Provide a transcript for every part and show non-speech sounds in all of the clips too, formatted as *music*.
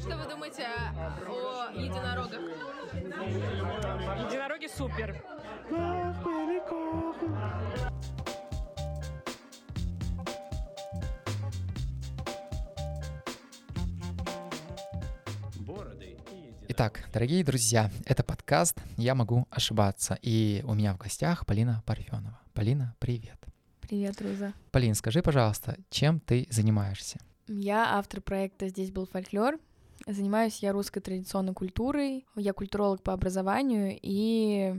Что вы думаете о единорогах? Единороги супер. Итак, дорогие друзья, это подкаст «Я могу ошибаться». И у меня в гостях Полина Парфенова. Полина, привет. Привет, Руза. Полин, скажи, пожалуйста, чем ты занимаешься? Я автор проекта «Здесь был фольклор». Занимаюсь я русской традиционной культурой. Я культуролог по образованию и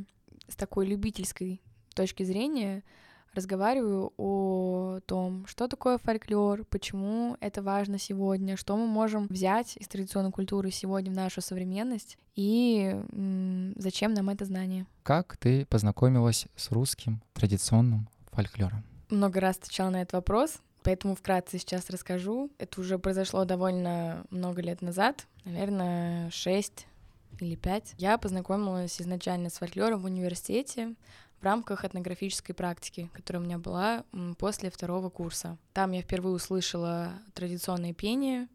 с такой любительской точки зрения разговариваю о том, что такое фольклор, почему это важно сегодня, что мы можем взять из традиционной культуры сегодня в нашу современность и зачем нам это знание. Как ты познакомилась с русским традиционным фольклором? Много раз отвечала на этот вопрос, поэтому вкратце сейчас расскажу. Это уже произошло довольно много лет назад, наверное, шесть или пять. Я познакомилась изначально с фольклором в университете в рамках этнографической практики, которая у меня была после второго курса. Там я впервые услышала традиционное пение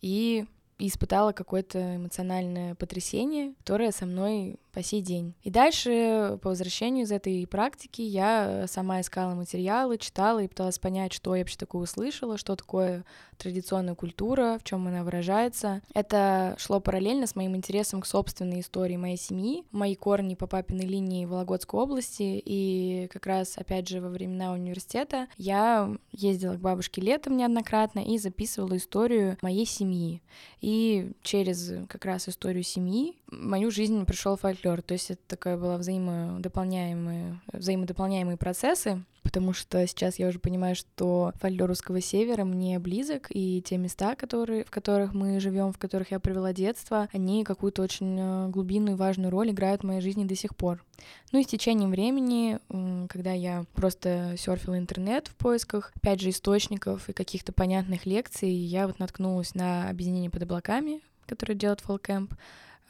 и испытала какое-то эмоциональное потрясение, которое со мной по сей день. И дальше, по возвращению из этой практики, я сама искала материалы, читала и пыталась понять, что я вообще такое услышала, что такое традиционная культура, в чем она выражается. Это шло параллельно с моим интересом к собственной истории моей семьи, мои корни по папиной линии Вологодской области, и как раз, опять же, во времена университета я ездила к бабушке летом неоднократно и записывала историю моей семьи. И через как раз историю семьи мою жизнь пришел фольклор. То есть это такая была взаимодополняемые, взаимодополняемые процессы, потому что сейчас я уже понимаю, что фольклор русского севера мне близок, и те места, которые, в которых мы живем, в которых я провела детство, они какую-то очень э, глубинную и важную роль играют в моей жизни до сих пор. Ну и с течением времени, когда я просто серфила интернет в поисках, опять же, источников и каких-то понятных лекций, я вот наткнулась на объединение под облаками, которое делает Фолкэмп,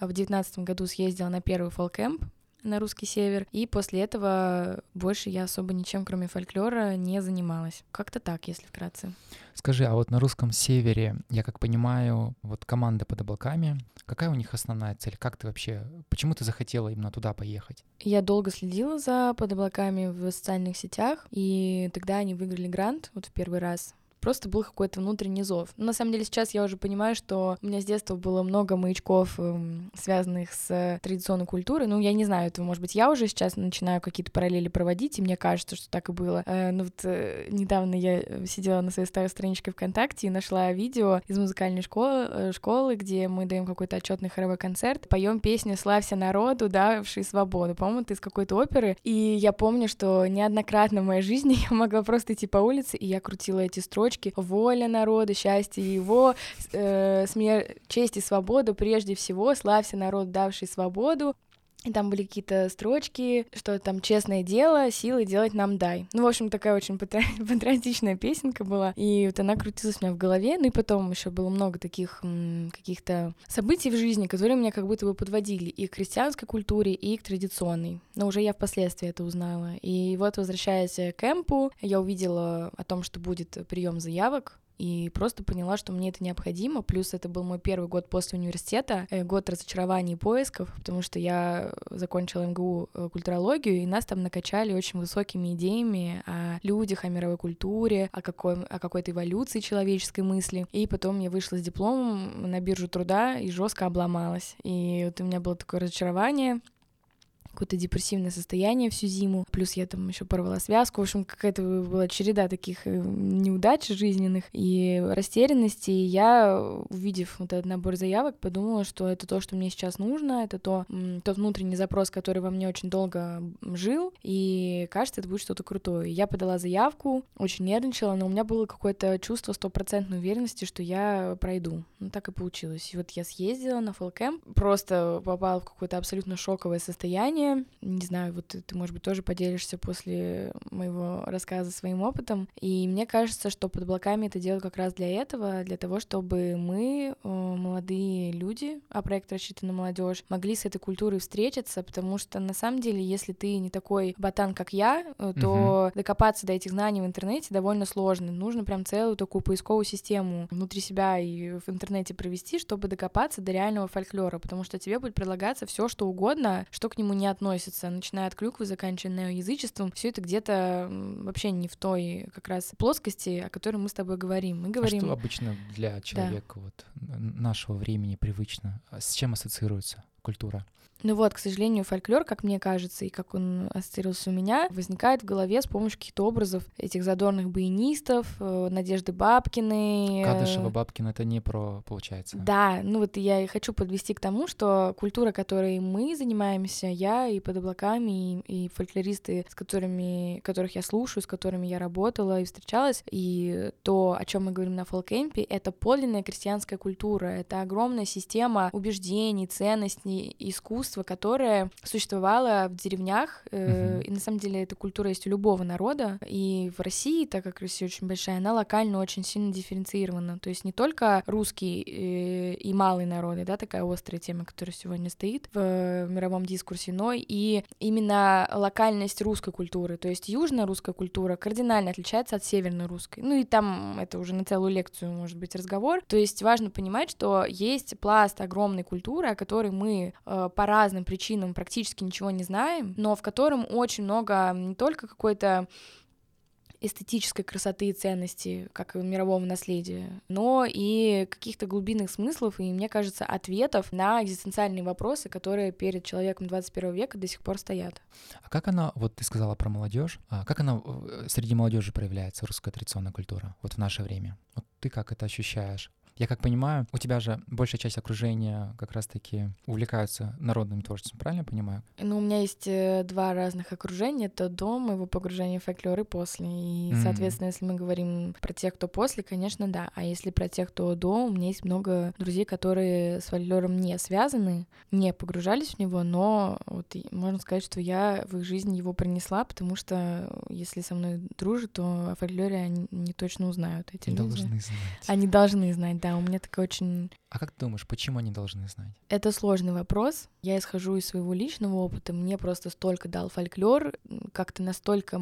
в девятнадцатом году съездила на первый фолкэмп на русский север, и после этого больше я особо ничем, кроме фольклора, не занималась. Как-то так, если вкратце. Скажи, а вот на русском севере, я как понимаю, вот команда под облаками, какая у них основная цель? Как ты вообще, почему ты захотела именно туда поехать? Я долго следила за под облаками в социальных сетях, и тогда они выиграли грант вот в первый раз просто был какой-то внутренний зов. Но на самом деле сейчас я уже понимаю, что у меня с детства было много маячков, эм, связанных с традиционной культурой. Ну, я не знаю, это, может быть, я уже сейчас начинаю какие-то параллели проводить, и мне кажется, что так и было. Э, ну вот э, недавно я сидела на своей старой страничке ВКонтакте и нашла видео из музыкальной школы, э, школы где мы даем какой-то отчетный хоровой концерт, поем песню «Славься народу, давший свободу». По-моему, это из какой-то оперы. И я помню, что неоднократно в моей жизни *laughs* я могла просто идти по улице, и я крутила эти строчки строчки «Воля народа, счастье его, э, смер... честь и свобода прежде всего, славься народ, давший свободу». И там были какие-то строчки, что там честное дело, силы делать нам дай. Ну, в общем, такая очень *laughs* патриотичная песенка была. И вот она крутилась у меня в голове. Ну и потом еще было много таких каких-то событий в жизни, которые меня как будто бы подводили и к христианской культуре, и к традиционной. Но уже я впоследствии это узнала. И вот, возвращаясь к эмпу, я увидела о том, что будет прием заявок и просто поняла, что мне это необходимо. Плюс это был мой первый год после университета, э, год разочарований и поисков, потому что я закончила МГУ э, культурологию, и нас там накачали очень высокими идеями о людях, о мировой культуре, о, какой, о какой-то эволюции человеческой мысли. И потом я вышла с дипломом на биржу труда и жестко обломалась. И вот у меня было такое разочарование, какое-то депрессивное состояние всю зиму. Плюс я там еще порвала связку. В общем, какая-то была череда таких э, неудач жизненных и растерянности. И я, увидев вот этот набор заявок, подумала, что это то, что мне сейчас нужно, это то, тот внутренний запрос, который во мне очень долго жил, и кажется, это будет что-то крутое. Я подала заявку, очень нервничала, но у меня было какое-то чувство стопроцентной уверенности, что я пройду. Ну, так и получилось. И вот я съездила на фолкэм, просто попала в какое-то абсолютно шоковое состояние, мнение. Не знаю, вот ты, может быть, тоже поделишься после моего рассказа своим опытом. И мне кажется, что под облаками это делают как раз для этого, для того, чтобы мы, молодые люди, а проект рассчитан на молодежь, могли с этой культурой встретиться, потому что на самом деле, если ты не такой ботан, как я, э, то угу. докопаться до этих знаний в интернете довольно сложно. Нужно прям целую такую поисковую систему внутри себя и в интернете провести, чтобы докопаться до реального фольклора, потому что тебе будет предлагаться все, что угодно, что к нему не относится, начиная от клюквы, заканчивая язычеством, все это где-то вообще не в той как раз плоскости, о которой мы с тобой говорим. Мы говорим... А что обычно для человека да. вот нашего времени привычно? А с чем ассоциируется культура? Ну вот, к сожалению, фольклор, как мне кажется, и как он ассоциировался у меня, возникает в голове с помощью каких-то образов этих задорных баянистов, э, Надежды Бабкиной. Кадышева Бабкина — это не про, получается. Да, ну вот я и хочу подвести к тому, что культура, которой мы занимаемся, я и под облаками, и, и фольклористы, с которыми, которых я слушаю, с которыми я работала и встречалась, и то, о чем мы говорим на фолкэмпе, это подлинная крестьянская культура, это огромная система убеждений, ценностей, искусств, искусство, которое существовало в деревнях, э, и на самом деле эта культура есть у любого народа, и в России, так как Россия очень большая, она локально очень сильно дифференцирована, то есть не только русский э, и малый народы, да, такая острая тема, которая сегодня стоит в мировом дискурсе, но и именно локальность русской культуры, то есть южная русская культура кардинально отличается от северной русской, ну и там это уже на целую лекцию может быть разговор, то есть важно понимать, что есть пласт огромной культуры, о которой мы э, пора разным причинам практически ничего не знаем, но в котором очень много не только какой-то эстетической красоты и ценности, как и мирового наследия, но и каких-то глубинных смыслов и, мне кажется, ответов на экзистенциальные вопросы, которые перед человеком 21 века до сих пор стоят. А как она, вот ты сказала про молодежь, а как она э, среди молодежи проявляется, русская традиционная культура, вот в наше время? Вот ты как это ощущаешь? Я как понимаю, у тебя же большая часть окружения как раз-таки увлекаются народным творчеством, правильно я понимаю? Ну, у меня есть э, два разных окружения. Это до моего погружения в фольклор и после. И, mm-hmm. соответственно, если мы говорим про тех, кто после, конечно, да. А если про тех, кто до, у меня есть много друзей, которые с фольклором не связаны, не погружались в него, но вот можно сказать, что я в их жизнь его принесла, потому что если со мной дружат, то о фольклоре они не точно узнают эти Должны люди. знать. Они должны знать, да. У меня такая очень а как ты думаешь, почему они должны знать? Это сложный вопрос. Я исхожу из своего личного опыта. Мне просто столько дал фольклор, как-то настолько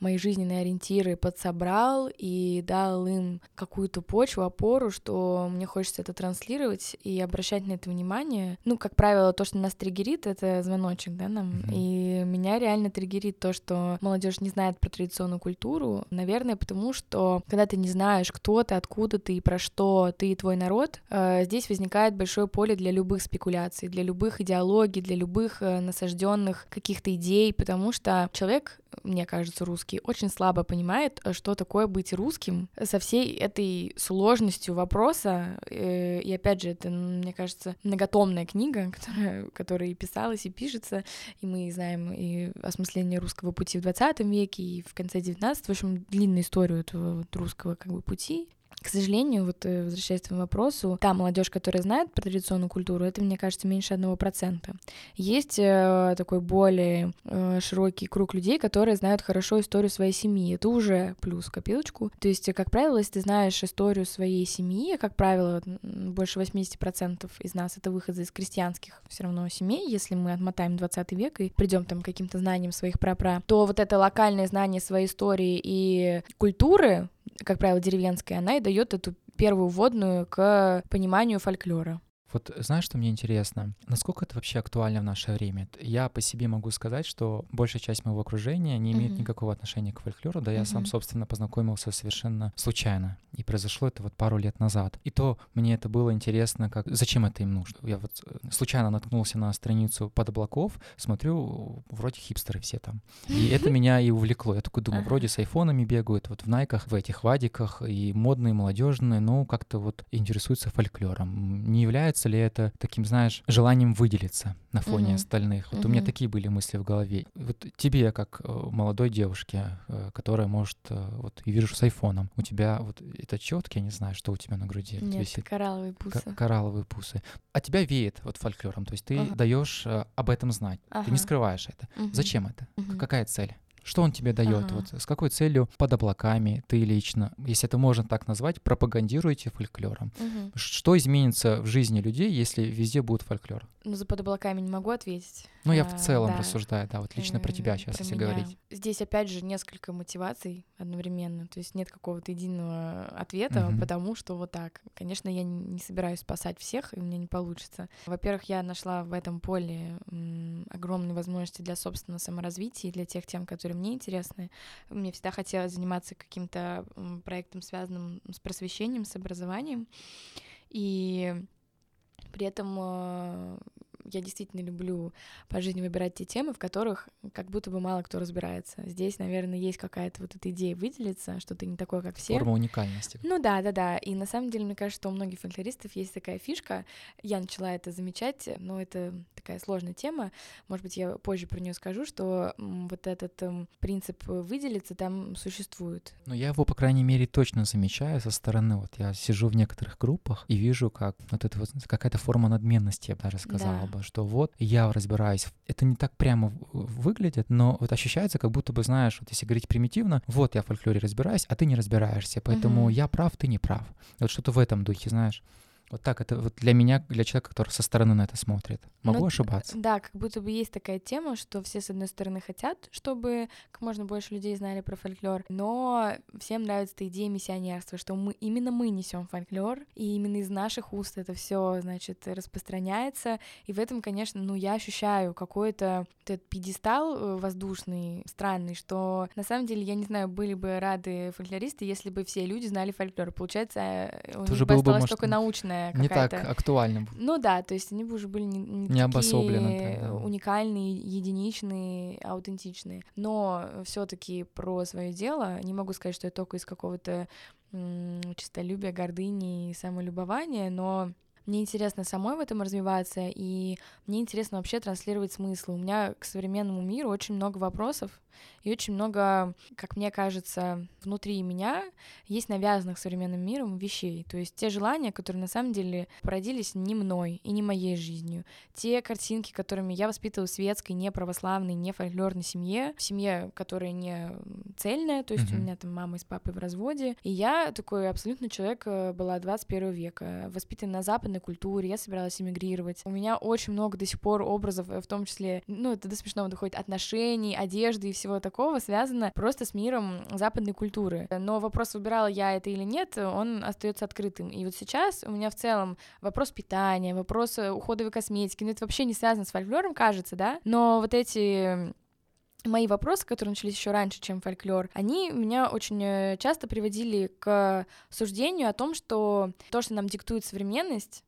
мои жизненные ориентиры подсобрал и дал им какую-то почву, опору, что мне хочется это транслировать и обращать на это внимание. Ну, как правило, то, что нас триггерит, это звоночек, да, нам. Mm-hmm. И меня реально триггерит то, что молодежь не знает про традиционную культуру. Наверное, потому что когда ты не знаешь, кто ты, откуда ты и про что ты и твой народ, Э, здесь возникает большое поле для любых спекуляций, для любых идеологий, для любых э, насажденных каких-то идей, потому что человек, мне кажется, русский, очень слабо понимает, э, что такое быть русским со всей этой сложностью вопроса. И опять же, это, мне кажется, многотомная книга, *laughs* которая, которая и писалась, и пишется, и мы знаем и осмысление русского пути в 20 веке, и в конце 19 в общем, длинную историю этого русского как бы пути. К сожалению, вот э, возвращаясь к твоему вопросу, та молодежь, которая знает про традиционную культуру, это, мне кажется, меньше одного процента. Есть э, такой более э, широкий круг людей, которые знают хорошо историю своей семьи. Это уже плюс копилочку. То есть, как правило, если ты знаешь историю своей семьи, как правило, больше 80% из нас это выходцы из крестьянских все равно семей, если мы отмотаем 20 век и придем там каким-то знаниям своих прапра, то вот это локальное знание своей истории и культуры, как правило, деревенская, она и дает эту первую вводную к пониманию фольклора. Вот знаешь, что мне интересно? Насколько это вообще актуально в наше время? Я по себе могу сказать, что большая часть моего окружения не имеет mm-hmm. никакого отношения к фольклору, да mm-hmm. я сам, собственно, познакомился совершенно случайно. И произошло это вот пару лет назад. И то мне это было интересно, как зачем это им нужно. Я вот э, случайно наткнулся на страницу под облаков, смотрю, вроде хипстеры все там. И это *laughs* меня и увлекло. Я такой думаю, вроде с айфонами бегают, вот в найках, в этих вадиках, и модные, молодежные, но как-то вот интересуются фольклором. Не является является ли это таким, знаешь, желанием выделиться на фоне mm-hmm. остальных? Вот mm-hmm. у меня такие были мысли в голове. Вот тебе, как э, молодой девушке, э, которая может, э, вот, и вижу с айфоном, у тебя вот это четкие, я не знаю, что у тебя на груди Нет, висит. коралловые пусы. К- коралловые пусы. А тебя веет вот фольклором, то есть ты ага. даешь об этом знать, ага. ты не скрываешь это. Угу. Зачем это? Угу. Какая цель? Что он тебе дает? Ага. Вот с какой целью под облаками ты лично, если это можно так назвать, пропагандируете фольклором? Мгм. Что изменится в жизни людей, если везде будет фольклор? Ну, за под облаками не могу ответить. Ну, я в целом да. рассуждаю, да, вот лично про тебя сейчас, про если меня. говорить. Здесь, опять же, несколько мотиваций одновременно. То есть нет какого-то единого ответа, Мгм. потому что вот так. Конечно, я не собираюсь спасать всех, и у меня не получится. Во-первых, я нашла в этом поле огромные возможности для собственного саморазвития и для тех тем, которые мне интересны. Мне всегда хотелось заниматься каким-то проектом, связанным с просвещением, с образованием. И при этом э, я действительно люблю по жизни выбирать те темы, в которых как будто бы мало кто разбирается. Здесь, наверное, есть какая-то вот эта идея выделиться, что ты не такой, как все. Форма уникальности. Ну да, да, да. И на самом деле, мне кажется, что у многих фольклористов есть такая фишка. Я начала это замечать, но это такая сложная тема. Может быть, я позже про нее скажу, что вот этот м, принцип выделиться там существует. Но я его, по крайней мере, точно замечаю со стороны. Вот я сижу в некоторых группах и вижу, как вот это вот какая-то форма надменности, я бы даже сказала Да. бы, что вот я разбираюсь. Это не так прямо выглядит, но вот ощущается, как будто бы, знаешь, вот если говорить примитивно, вот я в фольклоре разбираюсь, а ты не разбираешься, поэтому Мгм. я прав, ты не прав. Вот что-то в этом духе, знаешь. Вот так это вот для меня, для человека, который со стороны на это смотрит. Могу Ну, ошибаться. Да, как будто бы есть такая тема, что все, с одной стороны, хотят, чтобы как можно больше людей знали про фольклор, но всем нравится эта идея миссионерства, что мы именно мы несем фольклор, и именно из наших уст это все, значит, распространяется. И в этом, конечно, ну, я ощущаю какой-то вот этот пьедестал э, воздушный, странный, что на самом деле, я не знаю, были бы рады фольклористы, если бы все люди знали фольклор. Получается, э, у Тоже них бы осталась может, только научная Не так какая-то актуально. ну да, то есть они бы уже были не, не Не такие тогда. уникальные, единичные, аутентичные. Но все-таки про свое дело не могу сказать, что я только из какого-то м, честолюбия, гордыни и самолюбования, но мне интересно самой в этом развиваться, и мне интересно вообще транслировать смысл. У меня к современному миру очень много вопросов, и очень много, как мне кажется, внутри меня есть навязанных современным миром вещей. То есть те желания, которые на самом деле породились не мной и не моей жизнью. Те картинки, которыми я воспитывалась в светской, не православной, не фольклорной семье, в семье, которая не цельная, то есть у Мгм. меня там мама и с папой в разводе. И я такой абсолютно человек э, была 21 века, воспитана на западной культуре, я собиралась эмигрировать. У меня очень много до сих пор образов, э, в том числе, ну, это до смешного доходит, отношений, одежды и всего такого связано просто с миром западной культуры. Но вопрос, выбирала я это или нет, он остается открытым. И вот сейчас у меня в целом вопрос питания, вопрос э, уходовой косметики, ну, это вообще не связано с фольклором, кажется, да? Но вот эти мои вопросы, которые начались еще раньше, чем фольклор, они меня очень э, часто приводили к суждению о том, что то, что нам диктует современность,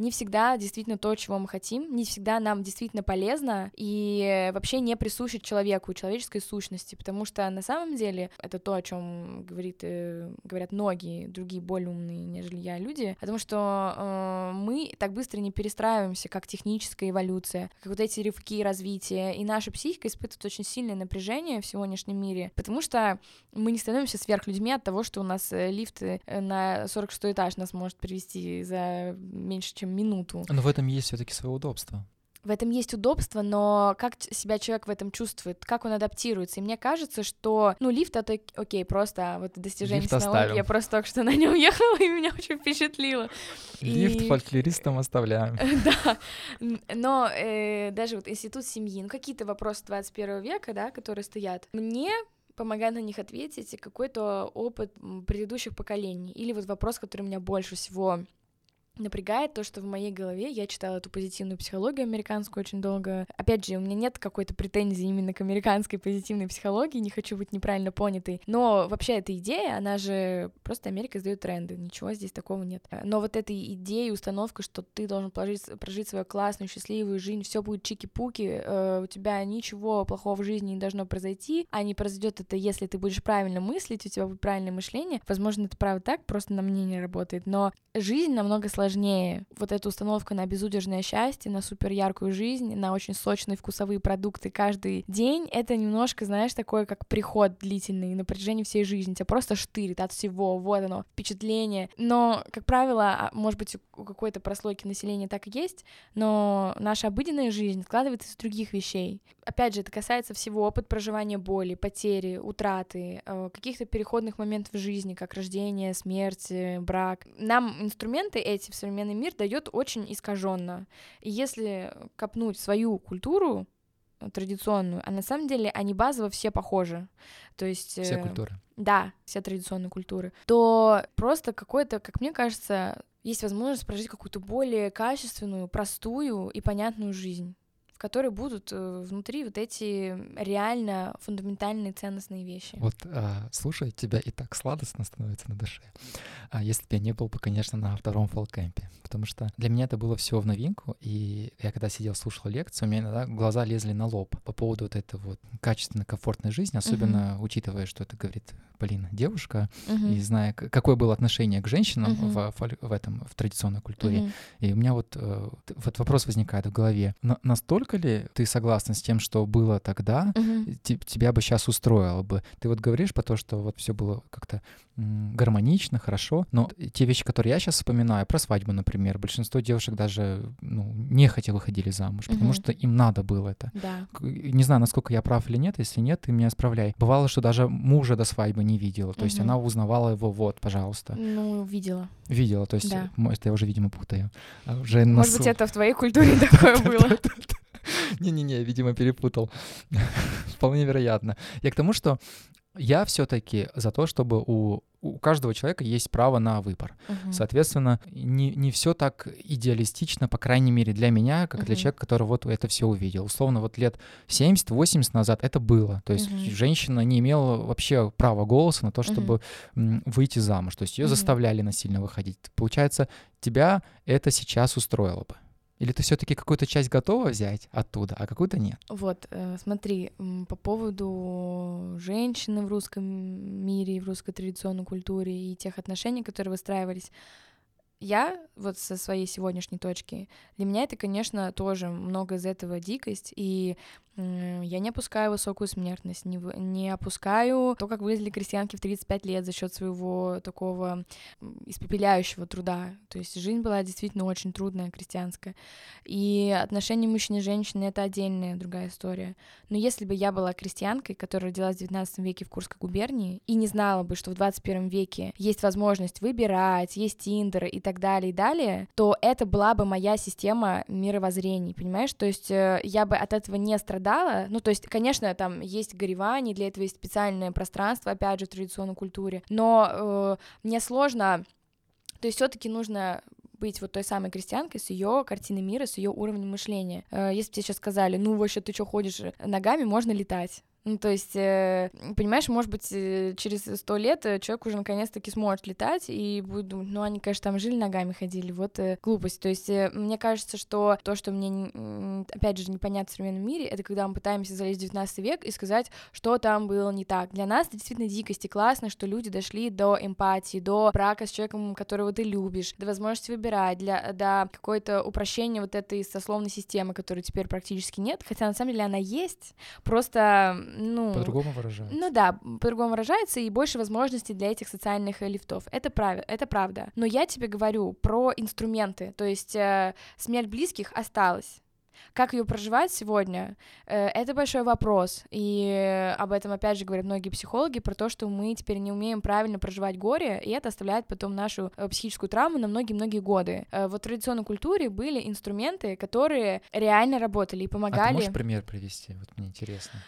не всегда действительно то, чего мы хотим, не всегда нам действительно полезно и вообще не присуще человеку, человеческой сущности, потому что на самом деле это то, о чем говорит, э, говорят многие другие более умные, нежели я, люди, о том, что э, мы так быстро не перестраиваемся, как техническая эволюция, как вот эти рывки развития, и наша психика испытывает очень сильное напряжение в сегодняшнем мире, потому что мы не становимся сверхлюдьми от того, что у нас э, лифт э, на 46 этаж нас может привести за меньше, чем минуту. Но в этом есть все-таки свое удобство. В этом есть удобство, но как себя человек в этом чувствует, как он адаптируется. И мне кажется, что, ну, лифт это окей, просто вот достижение Лифт технологии. оставим. Я просто только что на нем ехала, и меня очень впечатлило. Лифт И- фольклористам оставляем. *laughs* Да, но э, даже вот институт семьи, ну какие-то вопросы 21 века, да, которые стоят, мне помогает на них ответить какой-то опыт предыдущих поколений. Или вот вопрос, который меня больше всего напрягает то, что в моей голове я читала эту позитивную психологию американскую очень долго. Опять же, у меня нет какой-то претензии именно к американской позитивной психологии, не хочу быть неправильно понятой. Но вообще эта идея, она же просто Америка издает тренды, ничего здесь такого нет. Но вот эта идея, установка, что ты должен положить, прожить свою классную, счастливую жизнь, все будет чики-пуки, э, у тебя ничего плохого в жизни не должно произойти, а не произойдет это, если ты будешь правильно мыслить, у тебя будет правильное мышление. Возможно, это правда так, просто на мне не работает. Но жизнь намного сложнее сложнее. Вот эта установка на безудержное счастье, на супер яркую жизнь, на очень сочные вкусовые продукты каждый день, это немножко, знаешь, такое, как приход длительный на протяжении всей жизни. Тебя просто штырит от всего, вот оно, впечатление. Но, как правило, а, может быть, у какой-то прослойки населения так и есть, но наша обыденная жизнь складывается из других вещей. Опять же, это касается всего опыт проживания боли, потери, утраты, э, каких-то переходных моментов в жизни, как рождение, смерть, э, брак. Нам инструменты эти в современный мир дает очень искаженно. И если копнуть свою культуру, э, традиционную, а на самом деле они базово все похожи. То есть... Все культуры. Да, все традиционные культуры. То просто какой-то, как мне кажется, есть возможность прожить какую-то более качественную, простую и понятную жизнь которой будут э, внутри вот эти реально фундаментальные ценностные вещи. Вот а, слушай, тебя и так сладостно становится на душе. А если бы я не был бы, конечно, на втором фолкэмпе, потому что для меня это было все в новинку, и я когда сидел, слушал лекцию, у меня иногда глаза лезли на лоб по поводу вот этой вот качественной, комфортной жизни, особенно uh-huh. учитывая, что это говорит, блин, девушка, uh-huh. и зная, какое было отношение к женщинам uh-huh. в, в этом, в традиционной культуре. Uh-huh. И у меня вот, э, вот вопрос возникает в голове. Настолько ли ты согласна с тем, что было тогда, uh-huh. тебя бы сейчас устроило бы? Ты вот говоришь про то, что вот все было как-то гармонично, хорошо, но те вещи, которые я сейчас вспоминаю, про свадьбу, например, большинство девушек даже ну, нехотя выходили замуж, угу. потому что им надо было это. Да. Не знаю, насколько я прав или нет, если нет, ты меня исправляй. Бывало, что даже мужа до свадьбы не видела, то угу. есть она узнавала его, вот, пожалуйста. Ну, видела. Видела, то есть, да. это я уже, видимо, путаю. А уже Может быть, это в твоей культуре *laughs* такое *laughs* было. *laughs* Не-не-не, видимо, перепутал. *laughs* Вполне вероятно. Я к тому, что я все-таки за то, чтобы у, у каждого человека есть право на выбор. Uh-huh. Соответственно, не, не все так идеалистично, по крайней мере, для меня, как uh-huh. для человека, который вот это все увидел. Условно, вот лет 70-80 назад это было. То есть uh-huh. женщина не имела вообще права голоса на то, чтобы uh-huh. выйти замуж. То есть ее uh-huh. заставляли насильно выходить. Получается, тебя это сейчас устроило бы. Или ты все-таки какую-то часть готова взять оттуда, а какую-то нет? Вот, э, смотри, по поводу женщины в русском мире, в русской традиционной культуре и тех отношений, которые выстраивались я вот со своей сегодняшней точки, для меня это, конечно, тоже много из этого дикость, и я не опускаю высокую смертность, не, не опускаю то, как выглядели крестьянки в 35 лет за счет своего такого испепеляющего труда. То есть жизнь была действительно очень трудная, крестьянская. И отношения мужчины и женщины — это отдельная другая история. Но если бы я была крестьянкой, которая родилась в 19 веке в Курской губернии, и не знала бы, что в 21 веке есть возможность выбирать, есть Тиндер и так далее, и далее, то это была бы моя система мировоззрений, понимаешь? То есть э, я бы от этого не страдала, страдала. Ну, то есть, конечно, там есть горевание, для этого есть специальное пространство, опять же, в традиционной культуре, но э, мне сложно, то есть все-таки нужно быть вот той самой крестьянкой с ее картиной мира, с ее уровнем мышления. Э, если бы тебе сейчас сказали, ну вообще ты что ходишь ногами, можно летать. Ну, то есть, э, понимаешь, может быть, э, через сто лет э, человек уже наконец-таки сможет летать и будет думать, ну, они, конечно, там жили, ногами ходили, вот глупость. То есть, мне кажется, что то, что мне, опять же, непонятно в современном мире, это когда мы пытаемся залезть в 19 век и сказать, что там было не так. Для нас это действительно дикость и классно, что люди дошли до эмпатии, до брака с человеком, которого ты любишь, до возможности выбирать, для, до какое-то упрощения вот этой сословной системы, которой теперь практически нет, хотя на самом деле она есть, просто ну... По-другому выражается. Ну да, по-другому выражается, и больше возможностей для этих социальных лифтов. Это, прав... это правда. Но я тебе говорю про инструменты, то есть э, смерть близких осталась. Как ее проживать сегодня, э, это большой вопрос. И об этом, опять же, говорят многие психологи, про то, что мы теперь не умеем правильно проживать горе, и это оставляет потом нашу э, психическую травму на многие-многие годы. Э, вот в традиционной культуре были инструменты, которые реально работали и помогали. А ты можешь пример привести? Вот мне интересно.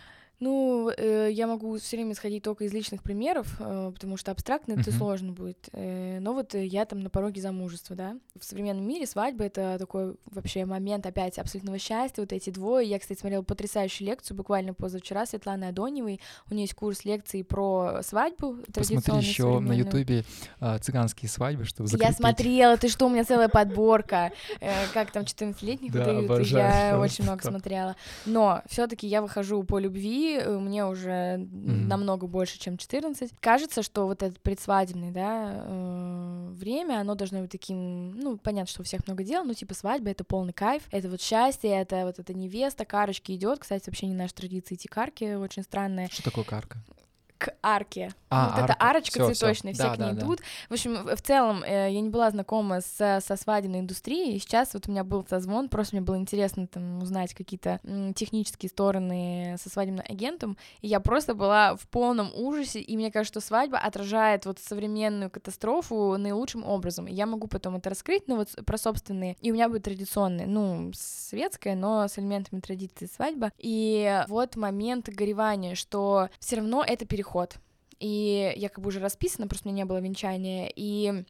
Ну, э, я могу все время исходить только из личных примеров, э, потому что абстрактно это uh-huh. сложно будет. Э, но вот э, я там на пороге замужества, да. В современном мире свадьба — это такой вообще момент опять абсолютного счастья, вот эти двое. Я, кстати, смотрела потрясающую лекцию буквально позавчера Светланы Адоневой. У нее есть курс лекций про свадьбу. Посмотри еще на Ютубе а, цыганские свадьбы, чтобы закрепить. Я смотрела, ты что, у меня целая подборка, э, как там 14-летних выдают. Я очень много смотрела. Но все таки я выхожу по любви, 23, э, мне уже Мгм. намного больше, чем 14. Кажется, что вот это предсвадебное, да, э, время, оно должно быть таким, ну, понятно, что у всех много дел, но типа свадьба — это полный кайф, это вот счастье, это вот эта невеста, карочки идет. Кстати, вообще не наша традиция идти к арке, очень странная. Что такое карка? К арке. А, вот эта арка. арочка Всё, всё. цветочная, все Да, к ней да, да. идут. В общем, в целом, э, я не была знакома со, со свадебной индустрией, и сейчас вот у меня был созвон, просто мне было интересно там узнать какие-то м, технические стороны со свадебным агентом, и я просто была в полном ужасе, и мне кажется, что свадьба отражает вот современную катастрофу наилучшим образом. И я могу потом это раскрыть, ну вот про собственные, и у меня будет традиционная, ну, светская, но с элементами традиции свадьба. И вот момент горевания, что все равно это переход. И я как бы уже расписана, просто у меня не было венчания, и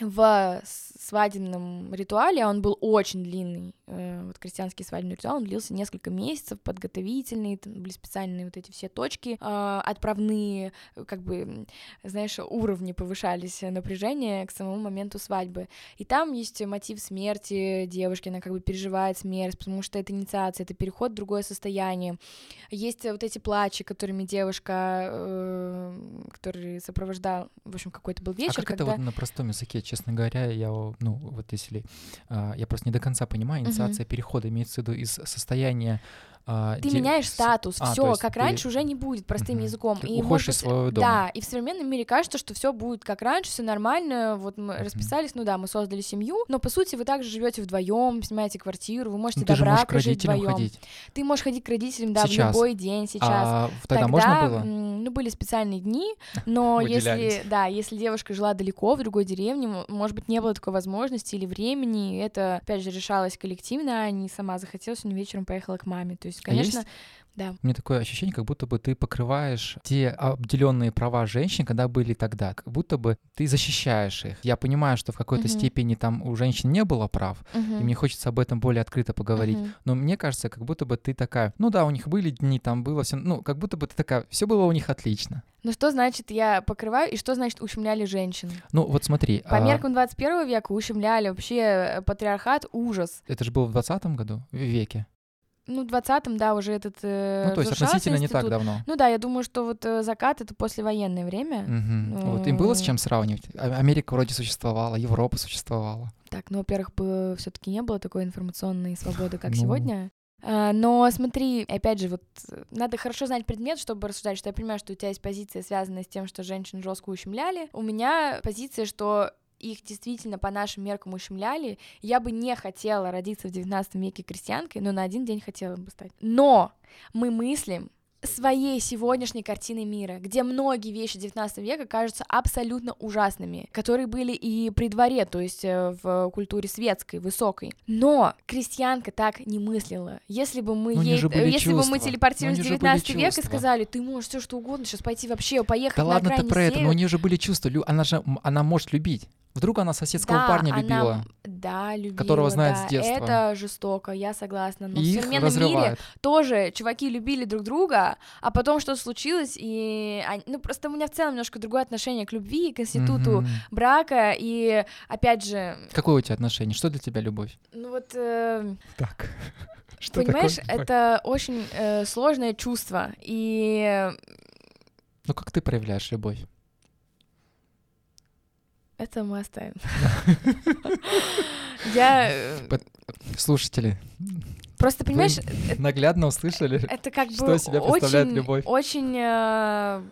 в свадебном ритуале, а он был очень длинный, э, вот крестьянский свадебный ритуал, он длился несколько месяцев, подготовительный, там были специальные вот эти все точки э, отправные, как бы, знаешь, уровни повышались э, напряжения к самому моменту свадьбы. И там есть мотив смерти девушки, она как бы переживает смерть, потому что это инициация, это переход в другое состояние. Есть вот эти плачи, которыми девушка, э, который сопровождал, в общем, какой-то был вечер, а как когда... это вот на простом языке, честно говоря, я, ну, вот если, а, я просто не до конца понимаю, инициация перехода имеется в виду из состояния... а, Ты де- меняешь статус, а, все, как ты- раньше уже не будет, простым Мгм. языком. Ты И уходишь может из своего дома. Да, и в современном мире кажется, что все будет как раньше, все нормально. Вот мы расписались, ну да, мы создали семью, но по сути вы также живете вдвоем, снимаете квартиру, вы можете Ну, до брака жить вдвоем. ходить. Ты можешь ходить к родителям, да, Сейчас. в любой день сейчас. А тогда, можно было? ну, были специальные дни, но *laughs* если, да, если девушка жила далеко, в другой деревне, может быть, не было такой возможности или времени, это, опять же, решалось коллективно, а не сама захотела, сегодня вечером поехала к маме. То есть, А есть конечно, да. У меня такое ощущение, как будто бы ты покрываешь те обделенные права женщин, когда были тогда, как будто бы ты защищаешь их. Я понимаю, что в какой-то Мгм. степени там у женщин не было прав, и Мгм. мне хочется об этом более открыто поговорить. Мгм. Но мне кажется, как будто бы ты такая, ну да, у них были дни, там было все, ну как будто бы ты такая, все было у них отлично. Ну что значит я покрываю, и что значит ущемляли женщин? Ну вот смотри, По а, меркам 21 века ущемляли вообще э, патриархат, ужас. это же было в 20 году, в веке. Ну, в 20-м, да, уже этот э, ну то есть относительно не так институт. давно. Ну да, я думаю, что вот э, закат — это послевоенное время. Мгм. Вот им было с чем сравнивать. А- Америка вроде существовала, Европа существовала. Так, ну, во-первых, все таки не было такой информационной свободы, как Ну. сегодня. А, Но смотри, опять же, вот э, надо хорошо знать предмет, чтобы рассуждать, что я понимаю, что у тебя есть позиция, связанная с тем, что женщин жестко ущемляли. У меня позиция, что их действительно по нашим меркам ущемляли. Я бы не хотела родиться в 19 веке крестьянкой, но на один день хотела бы стать. Но мы мыслим своей сегодняшней картины мира, где многие вещи 19 века кажутся абсолютно ужасными, которые были и при дворе, то есть э, в культуре светской, высокой. Но крестьянка так не мыслила. Если бы мы Ну, ей, если бы мы чувства. телепортировались Ну, в у неё же были 19 век и чувства. сказали, ты можешь все что угодно сейчас пойти вообще, поехать Да на ладно ты про это, но у севера». нее же были чувства. Она же она может любить. Вдруг она соседского Да, парня она- любила, Да, любила, которого знает да. с детства. Это жестоко, я согласна. Но и в их современном мире разрывает. тоже чуваки любили друг друга, а потом что-то случилось, и... они- Ну, просто у меня в целом немножко другое отношение к любви, к институту Мгм. брака, и, опять же, Какое у тебя отношение? Что для тебя любовь? ну вот... э, Так. *laughs* Что Понимаешь, такое? это очень э, сложное чувство, и Ну как ты проявляешь любовь? Это мы оставим. *laughs* Я э, Слушатели, просто, понимаешь, наглядно услышали, это как бы что себя представляет любовь. очень э,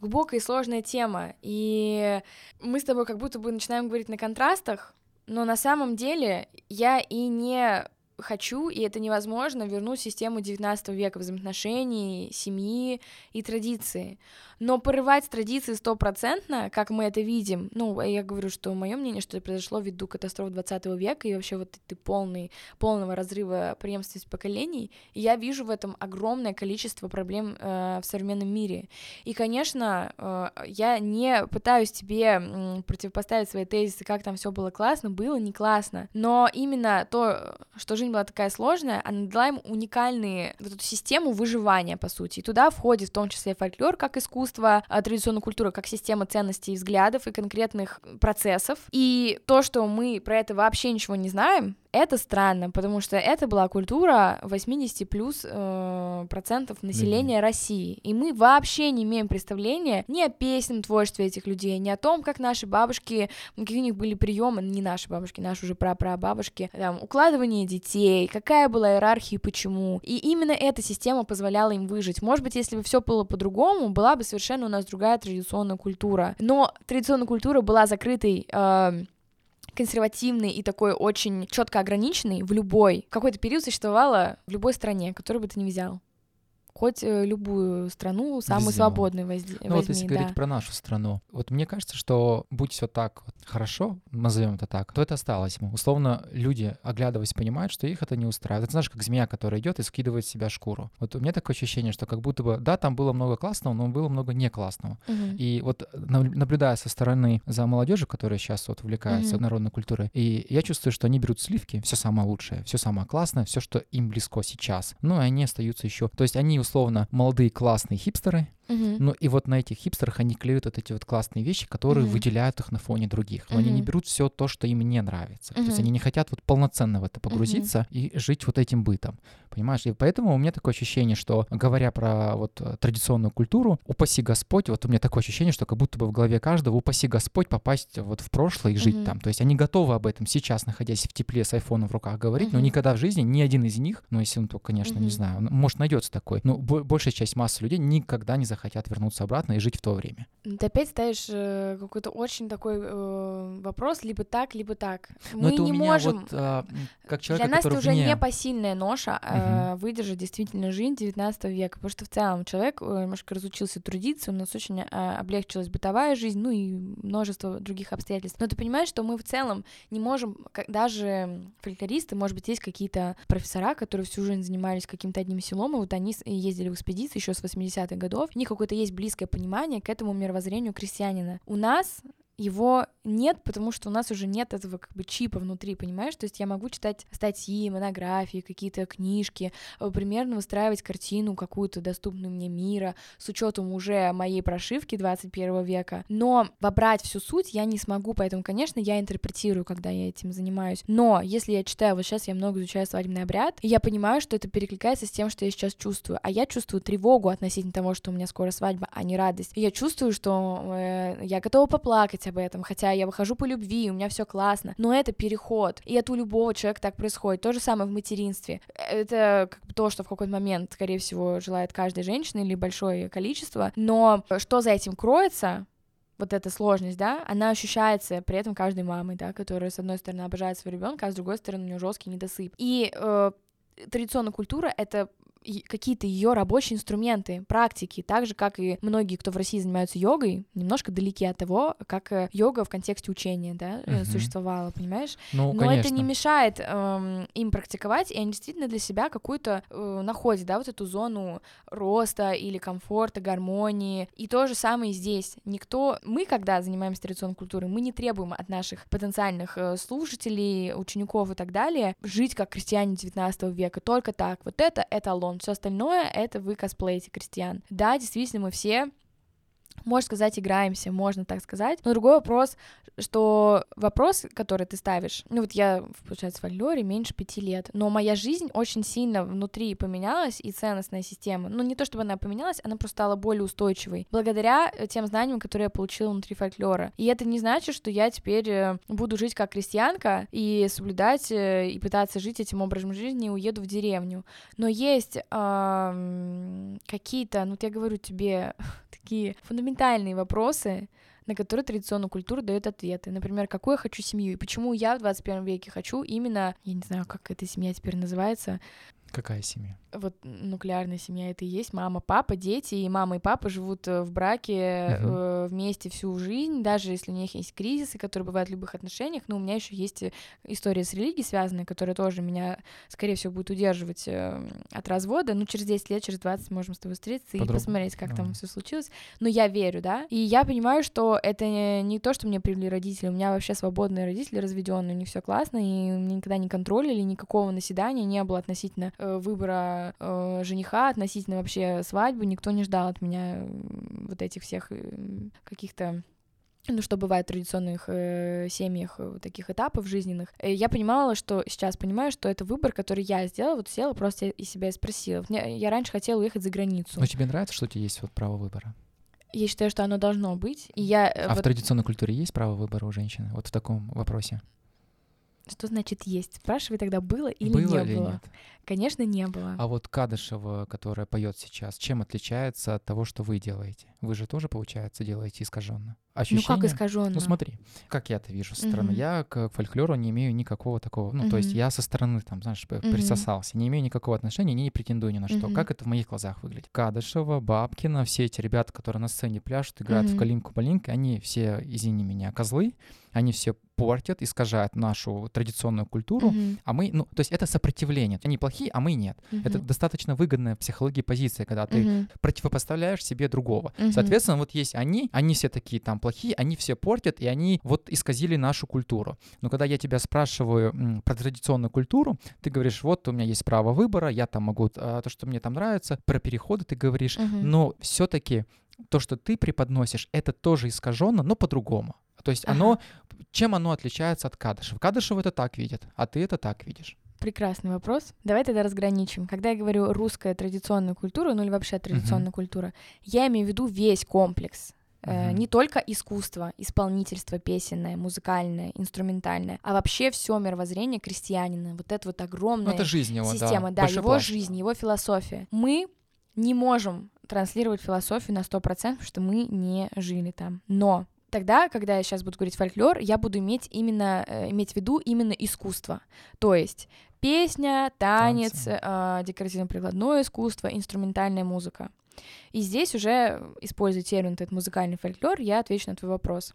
глубокая и сложная тема. И мы с тобой как будто бы начинаем говорить на контрастах, но на самом деле я и не хочу, и это невозможно, вернуть систему 19 века взаимоотношений, семьи и традиции. Но порывать традиции стопроцентно, как мы это видим, ну, я говорю, что мое мнение, что это произошло ввиду катастроф 20 века и вообще вот этой полный, полного разрыва преемственности поколений, и я вижу в этом огромное количество проблем э, в современном мире. И, конечно, э, я не пытаюсь тебе м, противопоставить свои тезисы, как там все было классно, было не классно, но именно то, что жизнь была такая сложная, она дала им уникальные вот эту систему выживания, по сути, и туда входит в том числе фольклор как искусство, а, традиционная культура как система ценностей и взглядов и конкретных процессов, и то, что мы про это вообще ничего не знаем, это странно, потому что это была культура 80 плюс э, процентов населения mm-hmm. России, и мы вообще не имеем представления ни о песенном творчестве этих людей, ни о том, как наши бабушки, какие у них были приемы, не наши бабушки, наши уже прапрабабушки, там, укладывание детей, какая была иерархия и почему. И именно эта система позволяла им выжить. Может быть, если бы все было по-другому, была бы совершенно у нас другая традиционная культура. Но традиционная культура была закрытой э, консервативный и такой очень четко ограниченный в любой какой-то период существовала в любой стране, которую бы ты не взял хоть э, любую страну, самую Везде. свободную возьми. Ну вот если да. говорить про нашу страну, вот мне кажется, что будь все так вот хорошо, назовем это так, то это осталось ему. Условно, люди, оглядываясь, понимают, что их это не устраивает. Это знаешь, как змея, которая идет и скидывает с себя шкуру. Вот у меня такое ощущение, что как будто бы, да, там было много классного, но было много не классного. Угу. И вот наблюдая со стороны за молодежью, которая сейчас вот увлекается угу. народной культурой, и я чувствую, что они берут сливки, все самое лучшее, все самое классное, все, что им близко сейчас. Ну, и они остаются еще. То есть они условно молодые классные хипстеры, Uh-huh. Ну и вот на этих хипстерах они клеют вот эти вот классные вещи, которые uh-huh. выделяют их на фоне других. Но uh-huh. они не берут все то, что им не нравится. Uh-huh. То есть они не хотят вот полноценно в это погрузиться uh-huh. и жить вот этим бытом. Понимаешь? И поэтому у меня такое ощущение, что говоря про вот э, традиционную культуру, упаси Господь, вот у меня такое ощущение, что как будто бы в голове каждого упаси Господь попасть вот в прошлое и жить uh-huh. там. То есть они готовы об этом сейчас, находясь в тепле с айфоном в руках, говорить, uh-huh. но никогда в жизни ни один из них, ну если он то, конечно, uh-huh. не знаю, может найдется такой, но большая часть массы людей никогда не захотят вернуться обратно и жить в то время. Ты опять ставишь э, какой-то очень такой э, вопрос, либо так, либо так. Но Мы это не у меня можем. Вот, э, как человек, Для нас это уже вне... непосильная ноша э, угу. выдержать действительно жизнь 19 века, потому что в целом человек э, немножко разучился трудиться, у нас очень э, облегчилась бытовая жизнь, ну и множество других обстоятельств. Но ты понимаешь, что мы в целом не можем, даже фольклористы, может быть, есть какие-то профессора, которые всю жизнь занимались каким-то одним селом, и вот они ездили в экспедиции еще с 80-х годов, у них какое-то есть близкое понимание к этому мировоззрению крестьянина. У нас его нет, потому что у нас уже нет этого как бы чипа внутри, понимаешь? То есть я могу читать статьи, монографии, какие-то книжки, э, примерно выстраивать картину какую-то доступную мне мира с учетом уже моей прошивки 21 века, но вобрать всю суть я не смогу, поэтому, конечно, я интерпретирую, когда я этим занимаюсь. Но если я читаю, вот сейчас я много изучаю свадебный обряд, и я понимаю, что это перекликается с тем, что я сейчас чувствую, а я чувствую тревогу относительно того, что у меня скоро свадьба, а не радость. И я чувствую, что э, я готова поплакать, об этом, хотя я выхожу по любви, у меня все классно, но это переход, и это у любого человека так происходит. То же самое в материнстве. Это как бы то, что в какой-то момент, скорее всего, желает каждая женщина или большое количество, но что за этим кроется, вот эта сложность, да, она ощущается при этом каждой мамой, да, которая, с одной стороны, обожает своего ребенка, а с другой стороны, у нее жесткий недосып. И э, традиционная культура — это какие-то ее рабочие инструменты, практики, так же, как и многие, кто в России занимаются йогой, немножко далеки от того, как э, йога в контексте учения, да, угу. существовала, понимаешь? Ну, Но конечно. это не мешает эм, им практиковать, и они действительно для себя какую-то э, находят, да, вот эту зону роста или комфорта, гармонии. И то же самое здесь. Никто, мы, когда занимаемся традиционной культурой, мы не требуем от наших потенциальных э, слушателей, учеников и так далее жить как крестьяне 19 века. Только так. Вот это эталон все остальное — это вы косплеите крестьян. Да, действительно, мы все можно сказать, играемся, можно так сказать. Но другой вопрос, что вопрос, который ты ставишь, ну вот я, получается, в фольклоре меньше пяти лет, но моя жизнь очень сильно внутри поменялась, и ценностная система, ну не то чтобы она поменялась, она просто стала более устойчивой, благодаря э, тем знаниям, которые я получила внутри фольклора. И это не значит, что я теперь э, буду жить как крестьянка и соблюдать э, и пытаться жить этим образом жизни и уеду в деревню. Но есть э, какие-то, ну вот я говорю тебе, *laughs* такие фундаментальные вопросы, на которые традиционная культура дает ответы. Например, какую я хочу семью и почему я в 21 веке хочу именно, я не знаю, как эта семья теперь называется, Какая семья? Вот нуклеарная семья это и есть мама, папа, дети, и мама и папа живут э, в браке угу. э, вместе всю жизнь, даже если у них есть кризисы, которые бывают в любых отношениях. Но у меня еще есть э, история с религией связанная, которая тоже меня, скорее всего, будет удерживать э, от развода. Ну, через 10 лет, через 20 можем с тобой встретиться Подруг... и посмотреть, как ну. там все случилось. Но я верю, да. И я понимаю, что это не то, что мне привели родители. У меня вообще свободные родители, разведенные, у них все классно, и никогда не контролили, никакого наседания не было относительно выбора э, жениха, относительно вообще свадьбы, никто не ждал от меня вот этих всех э, каких-то ну, что бывает в традиционных э, семьях э, таких этапов жизненных, э, я понимала, что сейчас понимаю, что это выбор, который я сделала, вот села просто и себя спросила. Мне, я раньше хотела уехать за границу. Но тебе нравится, что у тебя есть вот право выбора? Я считаю, что оно должно быть. И я, э, А в вот, традиционной культуре есть право выбора у женщины? Вот в таком вопросе. Что значит есть? Спрашивай тогда, было или Было не или было? нет? Конечно, не было. А вот Кадышева, которая поет сейчас, чем отличается от того, что вы делаете? Вы же тоже, получается, делаете искаженно. ну Ощущение? как искаженно? Ну смотри, как я это вижу со стороны. Мгм. Я к фольклору не имею никакого такого, ну то есть я со стороны там, знаешь, Мгм. присосался, не имею никакого отношения, не претендую ни на что. Мгм. Как это в моих глазах выглядит? Кадышева, Бабкина, все эти ребята, которые на сцене пляшут, играют в Мгм. калинку-малинку, они все, извини меня, козлы, они все портят, искажают нашу традиционную культуру, Мгм. а мы, ну, то есть это сопротивление. Они плохие, а мы нет. Это Мгм. достаточно выгодная психология позиция, когда ты Мгм. противопоставляешь себе другого. Мгм. Соответственно, вот есть они, они все такие там плохие, они все портят, и они вот исказили нашу культуру. Но когда я тебя спрашиваю м, про традиционную культуру, ты говоришь, вот у меня есть право выбора, я там могу а, то, что мне там нравится, про переходы ты говоришь, Мгм. но все-таки то, что ты преподносишь, это тоже искаженно, но по-другому. То есть оно, чем оно отличается от Кадышева? Кадышев это так видит, а ты это так видишь. Прекрасный вопрос. Давай тогда разграничим. Когда я говорю русская традиционная культура, ну или вообще традиционная культура, я имею в виду весь комплекс. Э, Мгм. Не только искусство, исполнительство песенное, музыкальное, инструментальное, а вообще все мировоззрение крестьянина. Вот это вот Ну, огромная это жизнь его, система, да. да, его пласт. жизнь, его философия. Мы не можем транслировать философию на 100%, потому что мы не жили там. Но тогда, когда я сейчас буду говорить фольклор, я буду иметь именно э, иметь в виду именно искусство. То есть песня, танец, Танцы. э, декоративно-прикладное искусство, инструментальная музыка. И здесь уже, используя термин этот музыкальный фольклор, я отвечу на твой вопрос.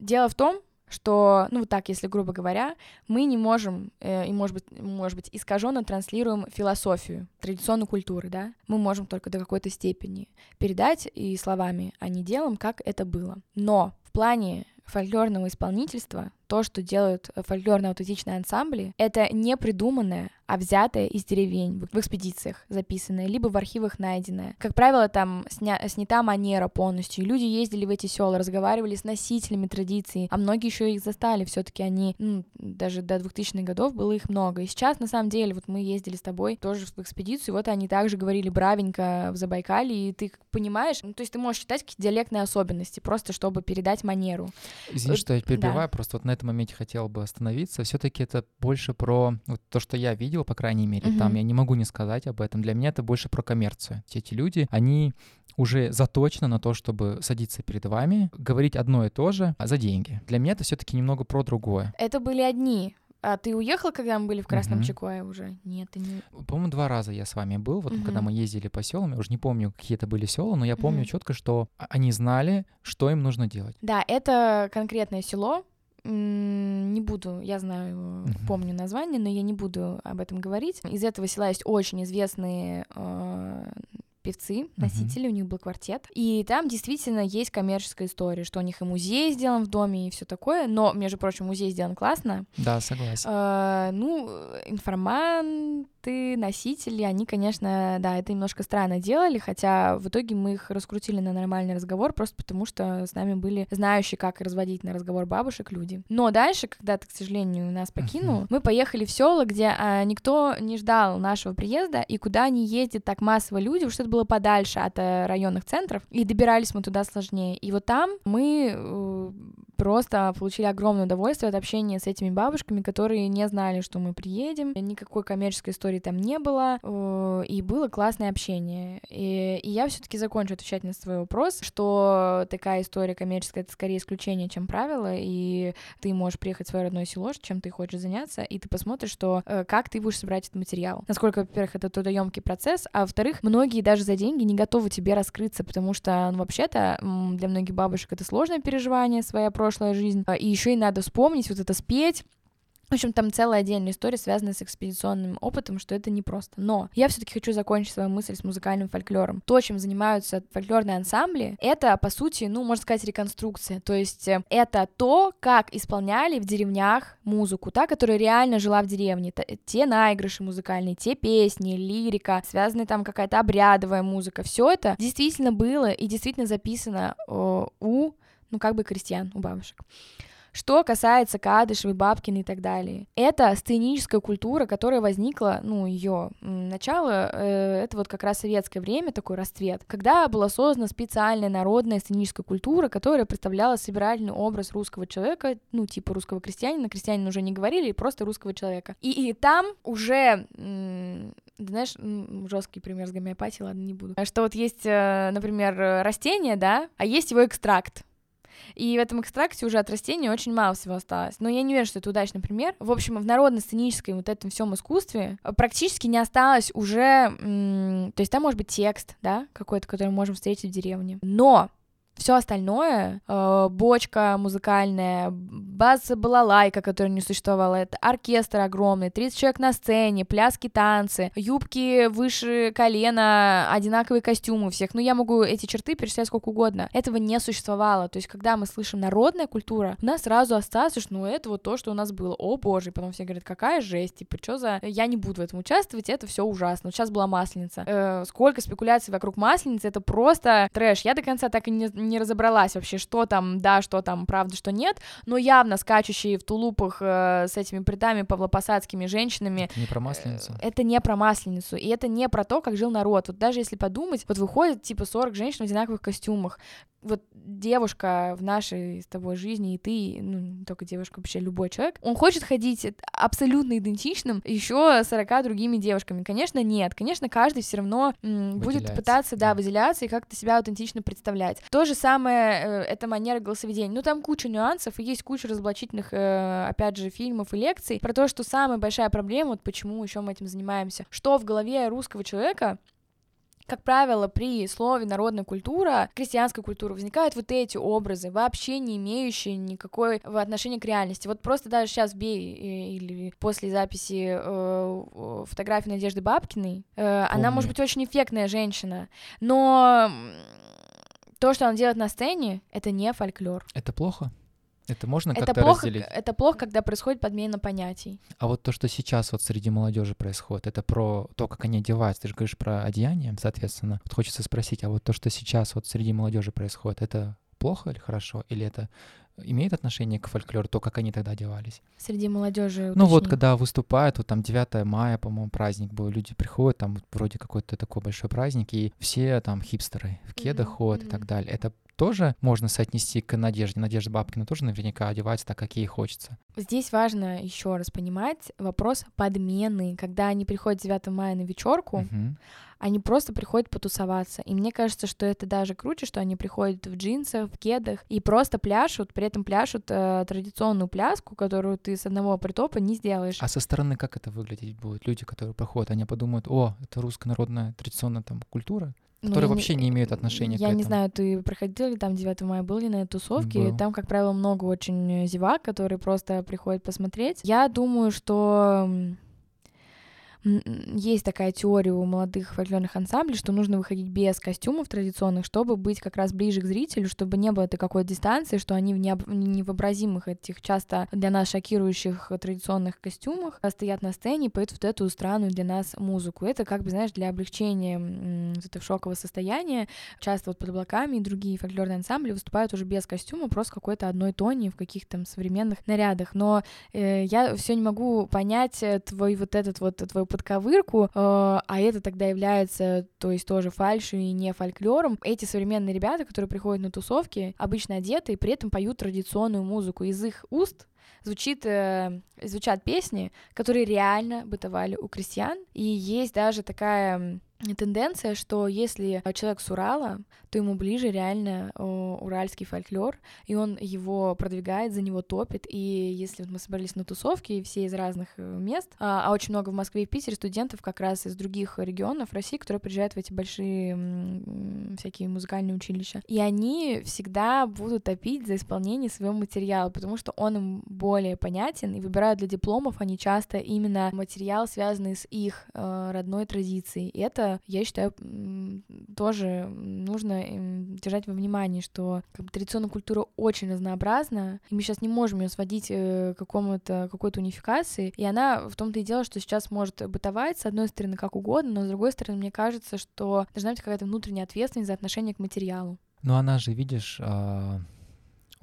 Дело в том, что, ну так, если грубо говоря, мы не можем, э, и может быть, может быть, искаженно транслируем философию, традиционную культуру, да, мы можем только до какой-то степени передать и словами, а не делом, как это было. Но в плане фольклорного исполнительства то, что делают э, фольклорно-аутентичные ансамбли, это не придуманное, а взятое из деревень в экспедициях записанное, либо в архивах найденное. Как правило, там сня- снята манера полностью. и Люди ездили в эти села, разговаривали с носителями традиций, а многие еще их застали. Все-таки они, ну, даже до 2000-х годов было их много. И сейчас, на самом деле, вот мы ездили с тобой тоже в экспедицию, вот они также говорили бравенько в Забайкале, и ты понимаешь, ну, то есть ты можешь считать какие-то диалектные особенности, просто чтобы передать манеру. Извини, Э, что я да. перебиваю, просто вот на этом моменте хотел бы остановиться. Все-таки это больше про вот то, что я видел, по крайней мере, там Мгм. я не могу не сказать об этом. Для меня это больше про коммерцию. Эти люди, они уже заточены на то, чтобы садиться перед вами, говорить одно и то же а за деньги. Для меня это все-таки немного про другое. Это были одни. А ты уехал, когда мы были в Красном Мгм. Чекое уже? Нет, ты не... По-моему, два раза я с вами был, вот когда Мгм. мы ездили по селам, я уже не помню, какие это были села, но я помню Мгм. четко, что а- они знали, что им нужно делать. Да, это конкретное село. Не буду, я знаю, помню название, но я не буду об этом говорить. Из этого села есть очень известные э, певцы, носители, у них был квартет. И там действительно есть коммерческая история, что у них и музей сделан в доме, и все такое. Но, между прочим, музей сделан классно. Да, согласен. Э, ну, информанты, носители, они, конечно, да, это немножко странно делали, хотя в итоге мы их раскрутили на нормальный разговор, просто потому что с нами были знающие, как разводить на разговор бабушек люди. Но дальше, когда ты, к сожалению, нас покинул, Мгм. мы поехали в село, где а, никто не ждал нашего приезда, и куда не ездят так массово люди, что это было подальше от э, районных центров, и добирались мы туда сложнее. И вот там мы э, просто получили огромное удовольствие от общения с этими бабушками, которые не знали, что мы приедем, никакой коммерческой истории там не было, э, и было классное общение. И, и я все-таки закончу отвечать на свой вопрос, что такая история коммерческая это скорее исключение, чем правило, и ты можешь приехать в свое родное село, чем ты хочешь заняться, и ты посмотришь, что э, как ты будешь собирать этот материал. Насколько, во-первых, это трудоемкий процесс, а во-вторых, многие даже за деньги не готовы тебе раскрыться, потому что, ну, вообще-то, для многих бабушек это сложное переживание, своя прошлая жизнь, а, и еще и надо вспомнить, вот это спеть, в общем, там целая отдельная история, связанная с экспедиционным опытом, что это непросто. Но я все-таки хочу закончить свою мысль с музыкальным фольклором. То, чем занимаются фольклорные ансамбли, это, по сути, ну, можно сказать, реконструкция. То есть э, это то, как исполняли в деревнях музыку, та, которая реально жила в деревне. Т- Те наигрыши музыкальные, те песни, лирика, связанная там какая-то обрядовая музыка. Все это действительно было и действительно записано э, у ну, как бы крестьян у бабушек. Что касается Кадышевой, Бабкиной и так далее, это сценическая культура, которая возникла, ну, ее начало, э, это вот как раз советское время, такой расцвет, когда была создана специальная народная сценическая культура, которая представляла собирательный образ русского человека, ну, типа русского крестьянина, крестьянин уже не говорили, просто русского человека. И, и там уже знаешь, жесткий пример с гомеопатией, ладно, не буду. Что вот есть, э, например, растение, да, а есть его экстракт. И в этом экстракте уже от растения очень мало всего осталось. Но я не уверена, что это удачный пример. В общем, в народно-сценическом вот этом всем искусстве э, практически не осталось уже... То есть там может быть текст, да, какой-то, который мы можем встретить в деревне. Но все остальное, э, бочка музыкальная, бас-балалайка, которая не существовала, это оркестр огромный, 30 человек на сцене, пляски, танцы, юбки выше колена, одинаковые костюмы у всех. Ну, я могу эти черты перечислять сколько угодно. Этого не существовало. То есть, когда мы слышим народная культура, у нас сразу остается, что ну, это вот то, что у нас было. О, боже. И потом все говорят, какая жесть, типа, что за... Я не буду в этом участвовать, это все ужасно. Сейчас была масленица. Э, сколько спекуляций вокруг масленицы, это просто трэш. Я до конца так и не не разобралась вообще, что там, да, что там, правда, что нет, но явно скачущие в тулупах э, с этими притами павлопосадскими женщинами. Это не про масленицу. Э, это не про масленицу, и это не про то, как жил народ. Вот даже если подумать, вот выходит типа 40 женщин в одинаковых костюмах, вот девушка в нашей с тобой жизни, и ты, ну, не только девушка, вообще любой человек, он хочет ходить абсолютно идентичным еще 40 другими девушками. Конечно, нет. Конечно, каждый все равно м, будет пытаться, да, выделяться и как-то себя аутентично представлять. То же самое, э, это манера голосоведения. Ну, там куча нюансов, и есть куча разоблачительных, э, опять же, фильмов и лекций про то, что самая большая проблема, вот почему еще мы этим занимаемся, что в голове русского человека как правило, при слове народная культура, крестьянская культура, возникают вот эти образы, вообще не имеющие никакой отношения к реальности. Вот просто даже сейчас бей или после записи э, фотографии Надежды Бабкиной, э, она может быть очень эффектная женщина, но то, что она делает на сцене, это не фольклор. Это плохо? Это можно это как-то плохо, разделить? Это плохо, когда происходит подмена понятий. А вот то, что сейчас вот среди молодежи происходит, это про то, как они одеваются. Ты же говоришь про одеяние, соответственно. Вот хочется спросить, а вот то, что сейчас вот среди молодежи происходит, это плохо или хорошо? Или это имеет отношение к фольклору, то, как они тогда одевались? Среди молодежи. Ну вот, когда выступают, вот там 9 мая, по-моему, праздник был, люди приходят, там вроде какой-то такой большой праздник, и все там хипстеры в кедах mm-hmm. ходят mm-hmm. и так далее. Это тоже можно соотнести к Надежде. Надежда Бабкина тоже наверняка одевается так, как ей хочется. Здесь важно еще раз понимать вопрос подмены. Когда они приходят 9 мая на вечерку, угу. они просто приходят потусоваться. И мне кажется, что это даже круче, что они приходят в джинсах, в кедах и просто пляшут, при этом пляшут э, традиционную пляску, которую ты с одного притопа не сделаешь. А со стороны как это выглядеть будет? Люди, которые проходят, они подумают, о, это русская народная традиционная там культура, которые ну, вообще не, не имеют отношения я к этому. Я не знаю, ты проходил ли там 9 мая, был ли на тусовке? Был. Там, как правило, много очень зевак, которые просто приходят посмотреть. Я думаю, что есть такая теория у молодых фольклорных ансамблей, что нужно выходить без костюмов традиционных, чтобы быть как раз ближе к зрителю, чтобы не было такой дистанции, что они в невообразимых этих часто для нас шокирующих традиционных костюмах стоят на сцене и поют вот эту странную для нас музыку. Это как бы, знаешь, для облегчения вот этого шокового состояния. Часто вот под облаками и другие фольклорные ансамбли выступают уже без костюма, просто какой-то одной тони в каких-то там современных нарядах. Но э, я все не могу понять э, твой вот этот вот твой подковырку, э, а это тогда является, то есть тоже фальшью и не фольклором. Эти современные ребята, которые приходят на тусовки, обычно одеты и при этом поют традиционную музыку. Из их уст звучит, э, звучат песни, которые реально бытовали у крестьян. И есть даже такая тенденция, что если человек с Урала, то ему ближе реально уральский фольклор, и он его продвигает, за него топит. И если вот мы собрались на тусовке, и все из разных э, мест, а, а очень много в Москве и Питере студентов как раз из других регионов России, которые приезжают в эти большие всякие музыкальные училища, и они всегда будут топить за исполнение своего материала, потому что он им более понятен, и выбирают для дипломов они часто именно материал, связанный с их э, родной традицией. И я считаю, тоже нужно держать во внимании, что как бы, традиционная культура очень разнообразна, и мы сейчас не можем ее сводить э, к какому-то какой-то унификации, и она в том-то и дело, что сейчас может бытовать, с одной стороны, как угодно, но с другой стороны, мне кажется, что должна быть какая-то внутренняя ответственность за отношение к материалу. Ну, она же, видишь, а,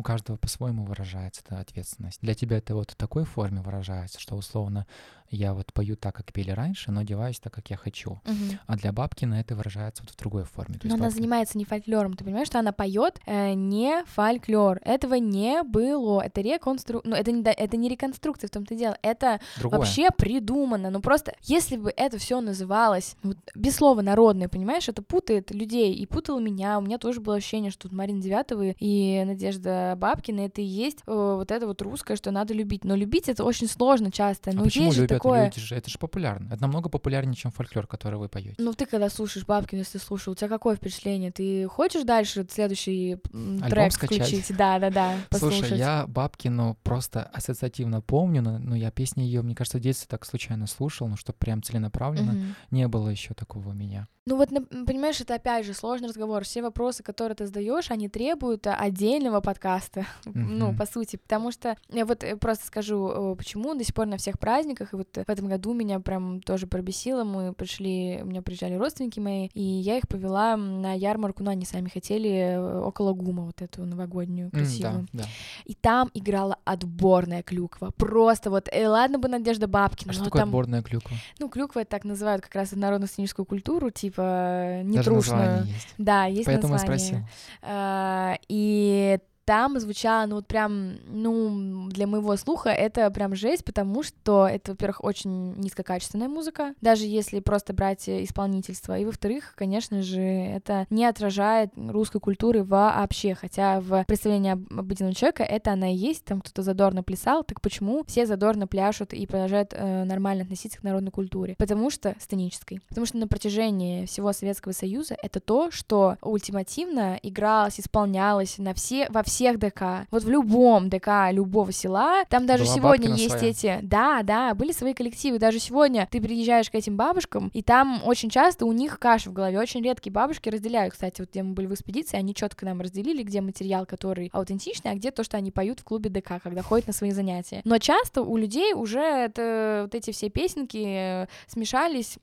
у каждого по-своему выражается эта ответственность. Для тебя это вот в такой форме выражается, что условно я вот пою так, как пели раньше, но одеваюсь так, как я хочу. Мгм. А для Бабкина это выражается вот в другой форме. То Но она Бабкин- занимается не фольклором, ты понимаешь, что она поет э, не фольклор. Этого не было. Это реконстру... Ну, это не, это не реконструкция в том-то дело. Это другое. вообще придумано. Ну просто, если бы это все называлось вот, без слова народное, понимаешь, это путает людей и путало меня. У меня тоже было ощущение, что вот Марина Девятова и Надежда Бабкина это и есть э, вот это вот русское, что надо любить. Но любить это очень сложно часто. А Но почему есть любят такое. люди же? Это же популярно. Это намного популярнее, чем фольклор, который вы поете. Ну, ты когда слушаешь Бабкину, если слушал, у тебя какое впечатление? Ты хочешь дальше следующий Альбом трек скачать? включить? Да, да, да, послушать. Слушай, я Бабкину просто ассоциативно помню, но, но я песни ее, мне кажется, в детстве так случайно слушал, ну, что прям целенаправленно. Мгм. Не было еще такого у меня. Ну вот, понимаешь, это опять же сложный разговор. Все вопросы, которые ты задаешь, они требуют а, отдельного подкаста. *laughs* Ну, Мгм. по сути, потому что я вот э, просто скажу, э, почему до сих пор на всех праздниках, и вот в этом году меня прям тоже пробесило, мы пришли, у меня приезжали родственники мои, и я их повела на ярмарку, ну, они сами хотели, э, около ГУМа, вот эту новогоднюю, красивую. да, да. И там играла отборная клюква. Просто вот, э, ладно бы Надежда Бабкина, А что но такое там, отборная клюква? ну, клюква это так называют как раз народно-сценическую культуру, типа Даже нетрушную. название есть. Да, есть Поэтому название. спросил. А, И там звучало, ну вот прям, ну, для моего слуха это прям жесть, потому что это, во-первых, очень низкокачественная музыка, даже если просто брать исполнительство, и, во-вторых, конечно же, это не отражает русской культуры вообще, хотя в представлении об- обыденного человека это она и есть, там кто-то задорно плясал, так почему все задорно пляшут и продолжают э, нормально относиться к народной культуре? Потому что сценической. Потому что на протяжении всего Советского Союза это то, что ультимативно игралось, исполнялось на все, во всех ДК. Вот в любом ДК любого села, там даже Была сегодня есть своя. эти... Да, да, были свои коллективы. Даже сегодня ты приезжаешь к этим бабушкам, и там очень часто у них каша в голове. Очень редкие бабушки разделяют. Кстати, вот где мы были в экспедиции, они четко нам разделили, где материал, который аутентичный, а где то, что они поют в клубе ДК, когда ходят на свои занятия. Но часто у людей уже это, вот эти все песенки э, смешались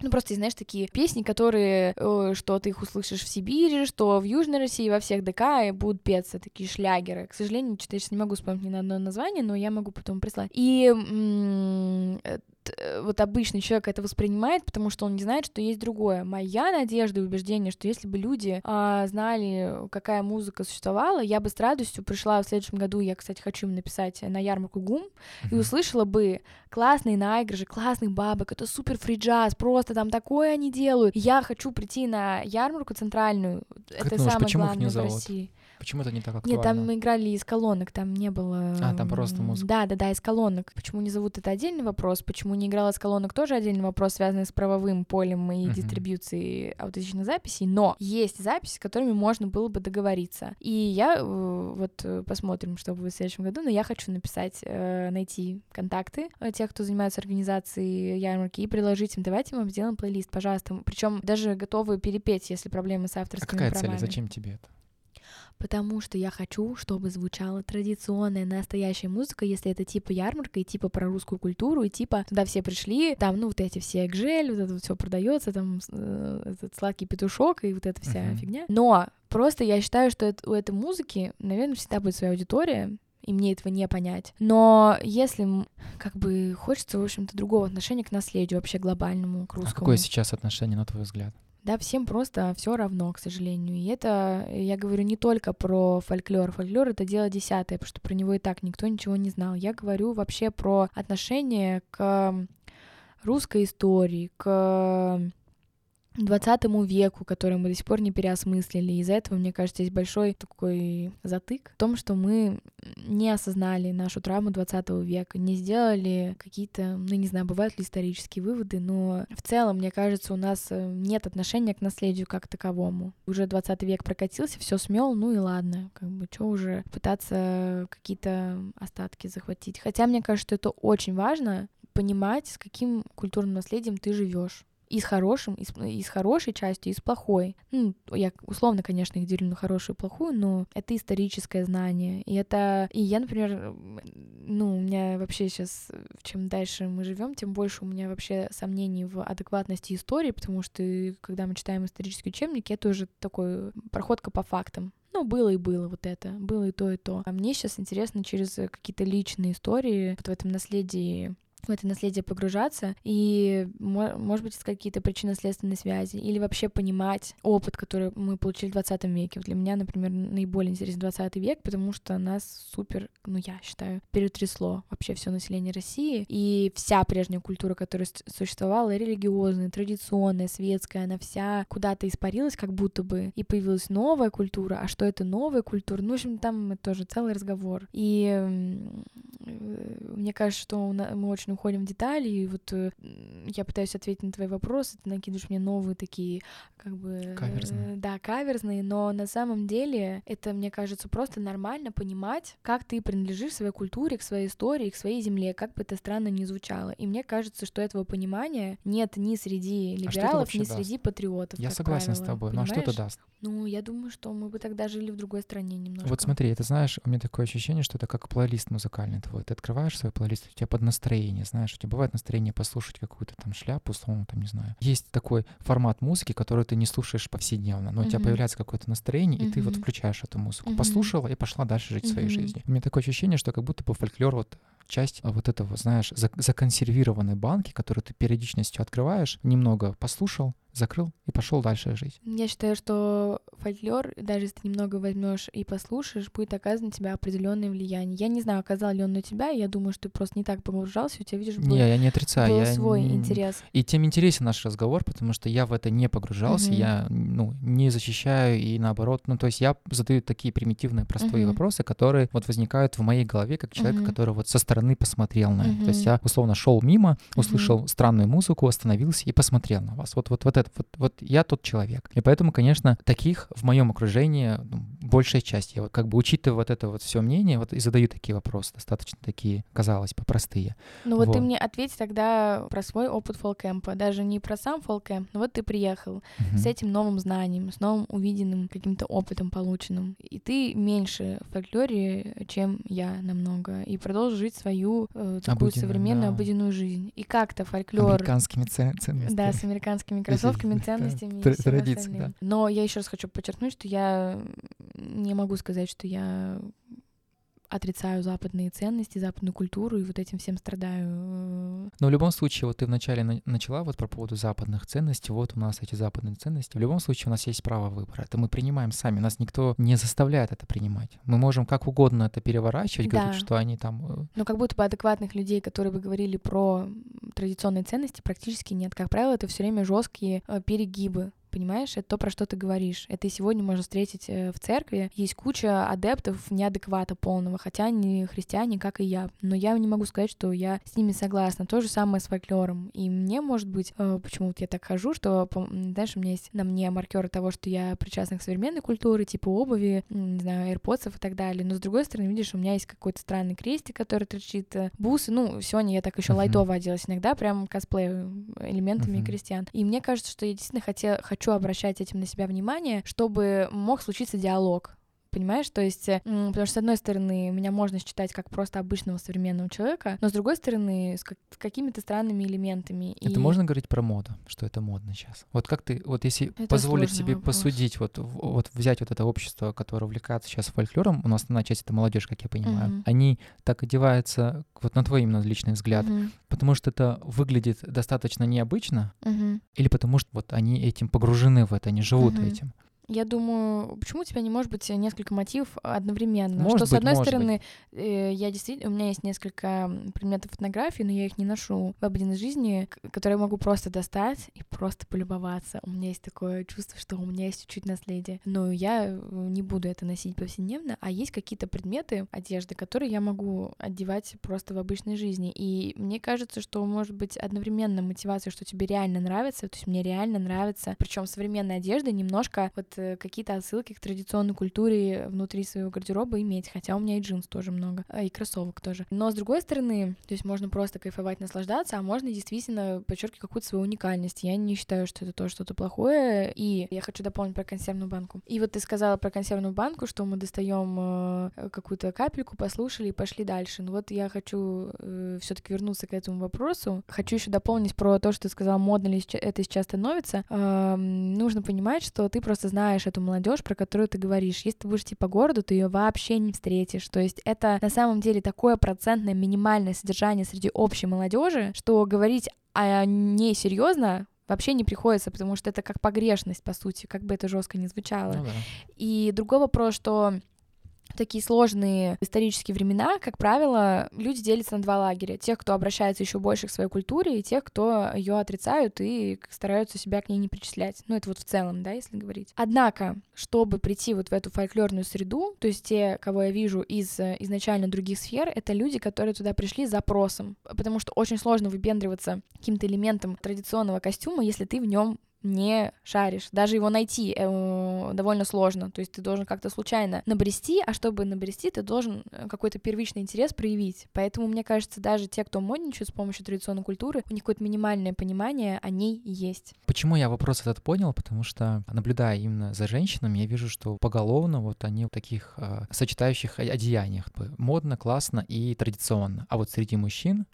ну, просто, знаешь, такие песни, которые, э, что ты их услышишь в Сибири, что в Южной России, во всех ДК и будут петься, такие шлягеры. К сожалению, что-то я сейчас не могу вспомнить ни на одно название, но я могу потом прислать. И м, э, вот обычный человек это воспринимает, потому что он не знает, что есть другое. Моя надежда и убеждение, что если бы люди а, знали, какая музыка существовала, я бы с радостью пришла в следующем году, я, кстати, хочу им написать на ярмарку ГУМ, и услышала бы классные наигрыши, классных бабок, это супер фриджаз, просто там такое они делают. Я хочу прийти на ярмарку центральную, Как это думаешь, самое главное в? России. Почему это не так Нет, актуально? там мы играли из колонок, там не было... А, там просто музыка. Да, да, да, из колонок. Почему не зовут, это отдельный вопрос. Почему не играла из колонок, тоже отдельный вопрос, связанный с правовым полем и Мгм. дистрибьюцией аутентичных записей. Но есть записи, с которыми можно было бы договориться. И я э, вот э, посмотрим, что будет в следующем году, но я хочу написать, э, найти контакты тех, кто занимается организацией ярмарки, и предложить им, давайте мы сделаем плейлист, пожалуйста. Причем даже готовы перепеть, если проблемы с А авторскими какая цель? правами. Зачем тебе это? Потому что я хочу, чтобы звучала традиционная настоящая музыка, если это типа ярмарка и типа про русскую культуру, и типа туда все пришли, там, ну, вот эти все экжель, вот это вот все продается, там э, этот сладкий петушок и вот эта вся Мгм. фигня. Но просто я считаю, что это- у этой музыки, наверное, всегда будет своя аудитория, и мне этого не понять. Но если как бы хочется, в общем-то, другого отношения к наследию вообще глобальному, к А русскому. какое сейчас отношение, на твой взгляд? Да, всем просто все равно, к сожалению. И это, я говорю, не только про фольклор. Фольклор — это дело десятое, потому что про него и так никто ничего не знал. Я говорю вообще про отношение к русской истории, к 20 веку, который мы до сих пор не переосмыслили. Из-за этого, мне кажется, есть большой такой затык в том, что мы не осознали нашу травму 20 века, не сделали какие-то, ну, не знаю, бывают ли исторические выводы, но в целом, мне кажется, у нас э, нет отношения к наследию как таковому. Уже 20 век прокатился, все смел, ну и ладно, как бы, что уже пытаться какие-то остатки захватить. Хотя мне кажется, что это очень важно понимать, с каким культурным наследием ты живешь и с хорошим, и с, и с хорошей частью, и с плохой. Ну, я условно, конечно, их делю на хорошую и плохую, но это историческое знание. И это... И я, например, ну, у меня вообще сейчас, чем дальше мы живем, тем больше у меня вообще сомнений в адекватности истории, потому что когда мы читаем исторические учебники, это уже такой проходка по фактам. ну, было и было вот это, было и то, и то. А мне сейчас интересно через какие-то личные истории вот в этом наследии в это наследие погружаться и, может быть, какие-то причинно-следственные связи, или вообще понимать опыт, который мы получили в 20 веке. Для меня, например, наиболее интересен 20 век, потому что нас супер, ну, я считаю, перетрясло вообще все население России, и вся прежняя культура, которая существовала, религиозная, традиционная, светская, она вся куда-то испарилась как будто бы, и появилась новая культура, а что это новая культура? Ну, в общем, там тоже целый разговор. И э, мне кажется, что мы очень уходим в детали, и вот э, я пытаюсь ответить на твои вопросы, ты накидываешь мне новые такие, как бы... Каверзные. Э, да, каверзные, но на самом деле это, мне кажется, просто нормально понимать, как ты принадлежишь своей культуре, к своей истории, к своей земле, как бы это странно ни звучало. И мне кажется, что этого понимания нет ни среди а либералов, а ни даст? среди патриотов. Я согласен правило, с тобой, понимаешь? но а что это даст? Ну, я думаю, что мы бы тогда жили в другой стране немножко. Вот смотри, это знаешь, у меня такое ощущение, что это как плейлист музыкальный твой. Ты открываешь свой плейлист, у тебя под настроение, знаешь, у тебя бывает настроение послушать какую-то там шляпу, условно, там, не знаю. Есть такой формат музыки, который ты не слушаешь повседневно, но у тебя появляется какое-то настроение, и ты вот включаешь эту музыку. Послушала и пошла дальше жить своей жизнью. У меня такое ощущение, что как будто бы фольклор вот часть вот этого, знаешь, законсервированной банки, которую ты периодичностью открываешь, немного послушал, закрыл и пошел дальше жить. Я считаю, что фольклор, даже если ты немного возьмешь и послушаешь, будет оказывать на тебя определенное влияние. Я не знаю, оказал ли он на тебя, я думаю, что ты просто не так погружался, у тебя, видишь, был, не, я не отрицаю, был я свой не... интерес. И тем интересен наш разговор, потому что я в это не погружался, угу. я ну, не защищаю и наоборот, ну то есть я задаю такие примитивные, простые угу. вопросы, которые вот возникают в моей голове как человека, угу. который вот со стороны посмотрел на это. Угу. То есть я условно шел мимо, услышал угу. странную музыку, остановился и посмотрел на вас. Вот вот вот это вот, вот я тот человек. И поэтому, конечно, таких в моем окружении ну, большая часть. Я вот как бы учитывая вот это вот все мнение, вот и задаю такие вопросы, достаточно такие, казалось бы, простые. Ну вот, вот ты мне ответь тогда про свой опыт фолкэмпа, даже не про сам фолкэмп, но вот ты приехал угу. с этим новым знанием, с новым увиденным каким-то опытом полученным, и ты меньше в фольклоре, чем я намного, и продолжишь жить свою э, такую Обыденную, современную да. обыденную жизнь. И как-то фольклор... Американскими ценностями. Да, с американскими кроссовками, ценностями и всем остальным. Но я еще раз хочу подчеркнуть, что я не могу сказать, что я отрицаю западные ценности, западную культуру и вот этим всем страдаю. Но в любом случае, вот ты вначале на- начала вот про поводу западных ценностей, вот у нас эти западные ценности. В любом случае у нас есть право выбора. Это мы принимаем сами, нас никто не заставляет это принимать. Мы можем как угодно это переворачивать, да. говорить, что они там... Э, Но как будто бы адекватных людей, которые бы говорили про традиционные ценности, практически нет. Как правило, это все время жесткие э, перегибы Понимаешь, это то, про что ты говоришь. Это и сегодня можно встретить э, в церкви. Есть куча адептов неадеквата полного, хотя они христиане, как и я. Но я не могу сказать, что я с ними согласна. То же самое с фольклором. И мне, может быть, э, почему вот я так хожу, что, знаешь, у меня есть на мне маркеры того, что я причастна к современной культуре, типа обуви, не знаю, AirPods и так далее. Но с другой стороны, видишь, у меня есть какой-то странный крестик, который торчит, э, бусы. Ну, сегодня я так еще uh-huh. лайтово оделась иногда, прям косплей элементами uh-huh. крестьян. И мне кажется, что я действительно хотела, хочу обращать этим на себя внимание, чтобы мог случиться диалог понимаешь? То есть, потому что, с одной стороны, меня можно считать как просто обычного современного человека, но с другой стороны, с, как, с какими-то странными элементами. Это и... можно говорить про моду, что это модно сейчас? Вот как ты, вот если это позволить себе вопрос. посудить, вот, вот взять вот это общество, которое увлекается сейчас фольклором, у нас основная часть — это молодежь, как я понимаю, uh-huh. они так одеваются, вот на твой именно личный взгляд, uh-huh. потому что это выглядит достаточно необычно, uh-huh. или потому что вот они этим погружены в это, они живут uh-huh. этим? Я думаю, почему у тебя не может быть несколько мотивов одновременно? Может что, быть, с одной стороны, быть. Э, я действительно, у меня есть несколько предметов фотографии, но я их не ношу в обыденной жизни, которые я могу просто достать и просто полюбоваться. У меня есть такое чувство, что у меня есть чуть-чуть наследия. Но я э, не буду это носить повседневно, а есть какие-то предметы одежды, которые я могу одевать просто в обычной жизни. И мне кажется, что может быть одновременно мотивация, что тебе реально нравится, то есть мне реально нравится. Причем современная одежда немножко вот какие-то отсылки к традиционной культуре внутри своего гардероба иметь, хотя у меня и джинс тоже много, а, и кроссовок тоже. Но с другой стороны, то есть можно просто кайфовать, наслаждаться, а можно действительно подчеркивать какую-то свою уникальность. Я не считаю, что это тоже что-то плохое, и я хочу дополнить про консервную банку. И вот ты сказала про консервную банку, что мы достаем э, какую-то капельку, послушали и пошли дальше. Ну вот я хочу э, все-таки вернуться к этому вопросу. Хочу еще дополнить про то, что ты сказала, модно ли это сейчас становится. Э, нужно понимать, что ты просто знаешь знаешь эту молодежь, про которую ты говоришь. Если ты будешь идти по городу, ты ее вообще не встретишь. То есть это на самом деле такое процентное минимальное содержание среди общей молодежи, что говорить о ней серьезно вообще не приходится, потому что это как погрешность, по сути, как бы это жестко не звучало. Ну да. И другой вопрос, что такие сложные исторические времена, как правило, люди делятся на два лагеря. Тех, кто обращается еще больше к своей культуре, и тех, кто ее отрицают и стараются себя к ней не причислять. Ну, это вот в целом, да, если говорить. Однако, чтобы прийти вот в эту фольклорную среду, то есть те, кого я вижу из э, изначально других сфер, это люди, которые туда пришли с запросом. Потому что очень сложно выпендриваться каким-то элементом традиционного костюма, если ты в нем не шаришь. Даже его найти э, довольно сложно. То есть ты должен как-то случайно набрести, а чтобы набрести, ты должен э, какой-то первичный интерес проявить. Поэтому, мне кажется, даже те, кто модничает с помощью традиционной культуры, у них какое-то минимальное понимание о ней есть. Почему я вопрос этот понял? Потому что, наблюдая именно за женщинами, я вижу, что поголовно вот они в таких э, сочетающих одеяниях. Модно, классно и традиционно. А вот среди мужчин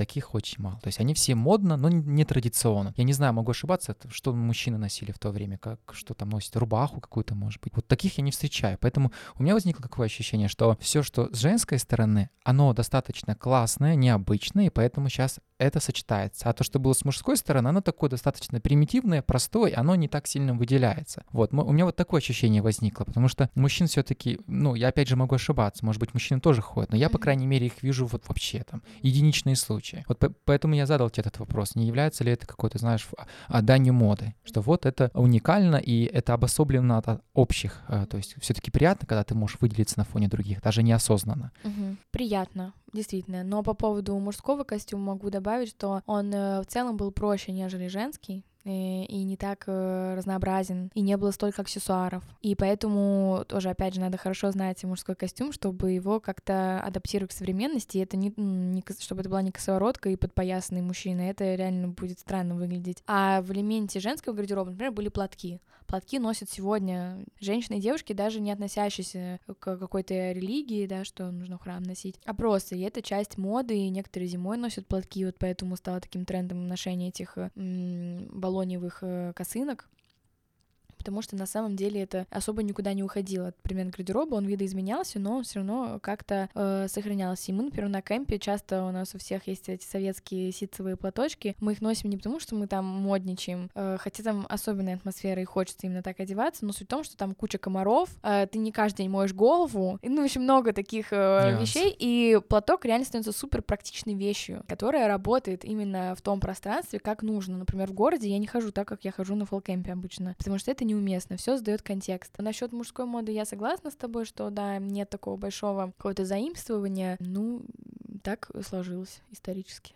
таких очень мало. То есть они все модно, но не традиционно. Я не знаю, могу ошибаться, что мужчины носили в то время, как что там носят, рубаху какую-то, может быть. Вот таких я не встречаю. Поэтому у меня возникло какое ощущение, что все, что с женской стороны, оно достаточно классное, необычное, и поэтому сейчас это сочетается. А то, что было с мужской стороны, оно такое достаточно примитивное, простое, оно не так сильно выделяется. Вот, у меня вот такое ощущение возникло, потому что мужчин все-таки, ну, я опять же могу ошибаться, может быть, мужчины тоже ходят, но я, по крайней мере, их вижу вот вообще там, единичные случаи. Вот поэтому я задал тебе этот вопрос. Не является ли это какой-то, знаешь, а, данью моды? Что вот это уникально и это обособлено от общих. Э, то есть все таки приятно, когда ты можешь выделиться на фоне других, даже неосознанно. Угу. Приятно, действительно. Но по поводу мужского костюма могу добавить, что он э, в целом был проще, нежели женский. Э, и не так э, разнообразен, и не было столько аксессуаров. И поэтому тоже, опять же, надо хорошо знать мужской костюм, чтобы его как-то адаптировать к современности, и это не, не чтобы это была не косоворотка и подпоясанный мужчина, это реально будет странно выглядеть. А в элементе женского гардероба, например, были платки. Платки носят сегодня женщины и девушки, даже не относящиеся к какой-то религии, да, что нужно храм носить, а просто, и это часть моды, и некоторые зимой носят платки, вот поэтому стало таким трендом ношение этих м- балоневых э, косынок потому что на самом деле это особо никуда не уходило. Примерно гардероба он видоизменялся, но он все равно как-то э, сохранялся. И мы, например, на кемпе часто у нас у всех есть эти советские ситцевые платочки. Мы их носим не потому, что мы там модничаем, э, хотя там особенная атмосфера и хочется именно так одеваться, но суть в том, что там куча комаров, э, ты не каждый день моешь голову, и, ну, общем, много таких э, yes. вещей, и платок реально становится супер практичной вещью, которая работает именно в том пространстве, как нужно. Например, в городе я не хожу так, как я хожу на фолкемпе обычно, потому что это неуместно, все сдает контекст. Насчет мужской моды я согласна с тобой, что да, нет такого большого какого-то заимствования. Ну, так сложилось исторически.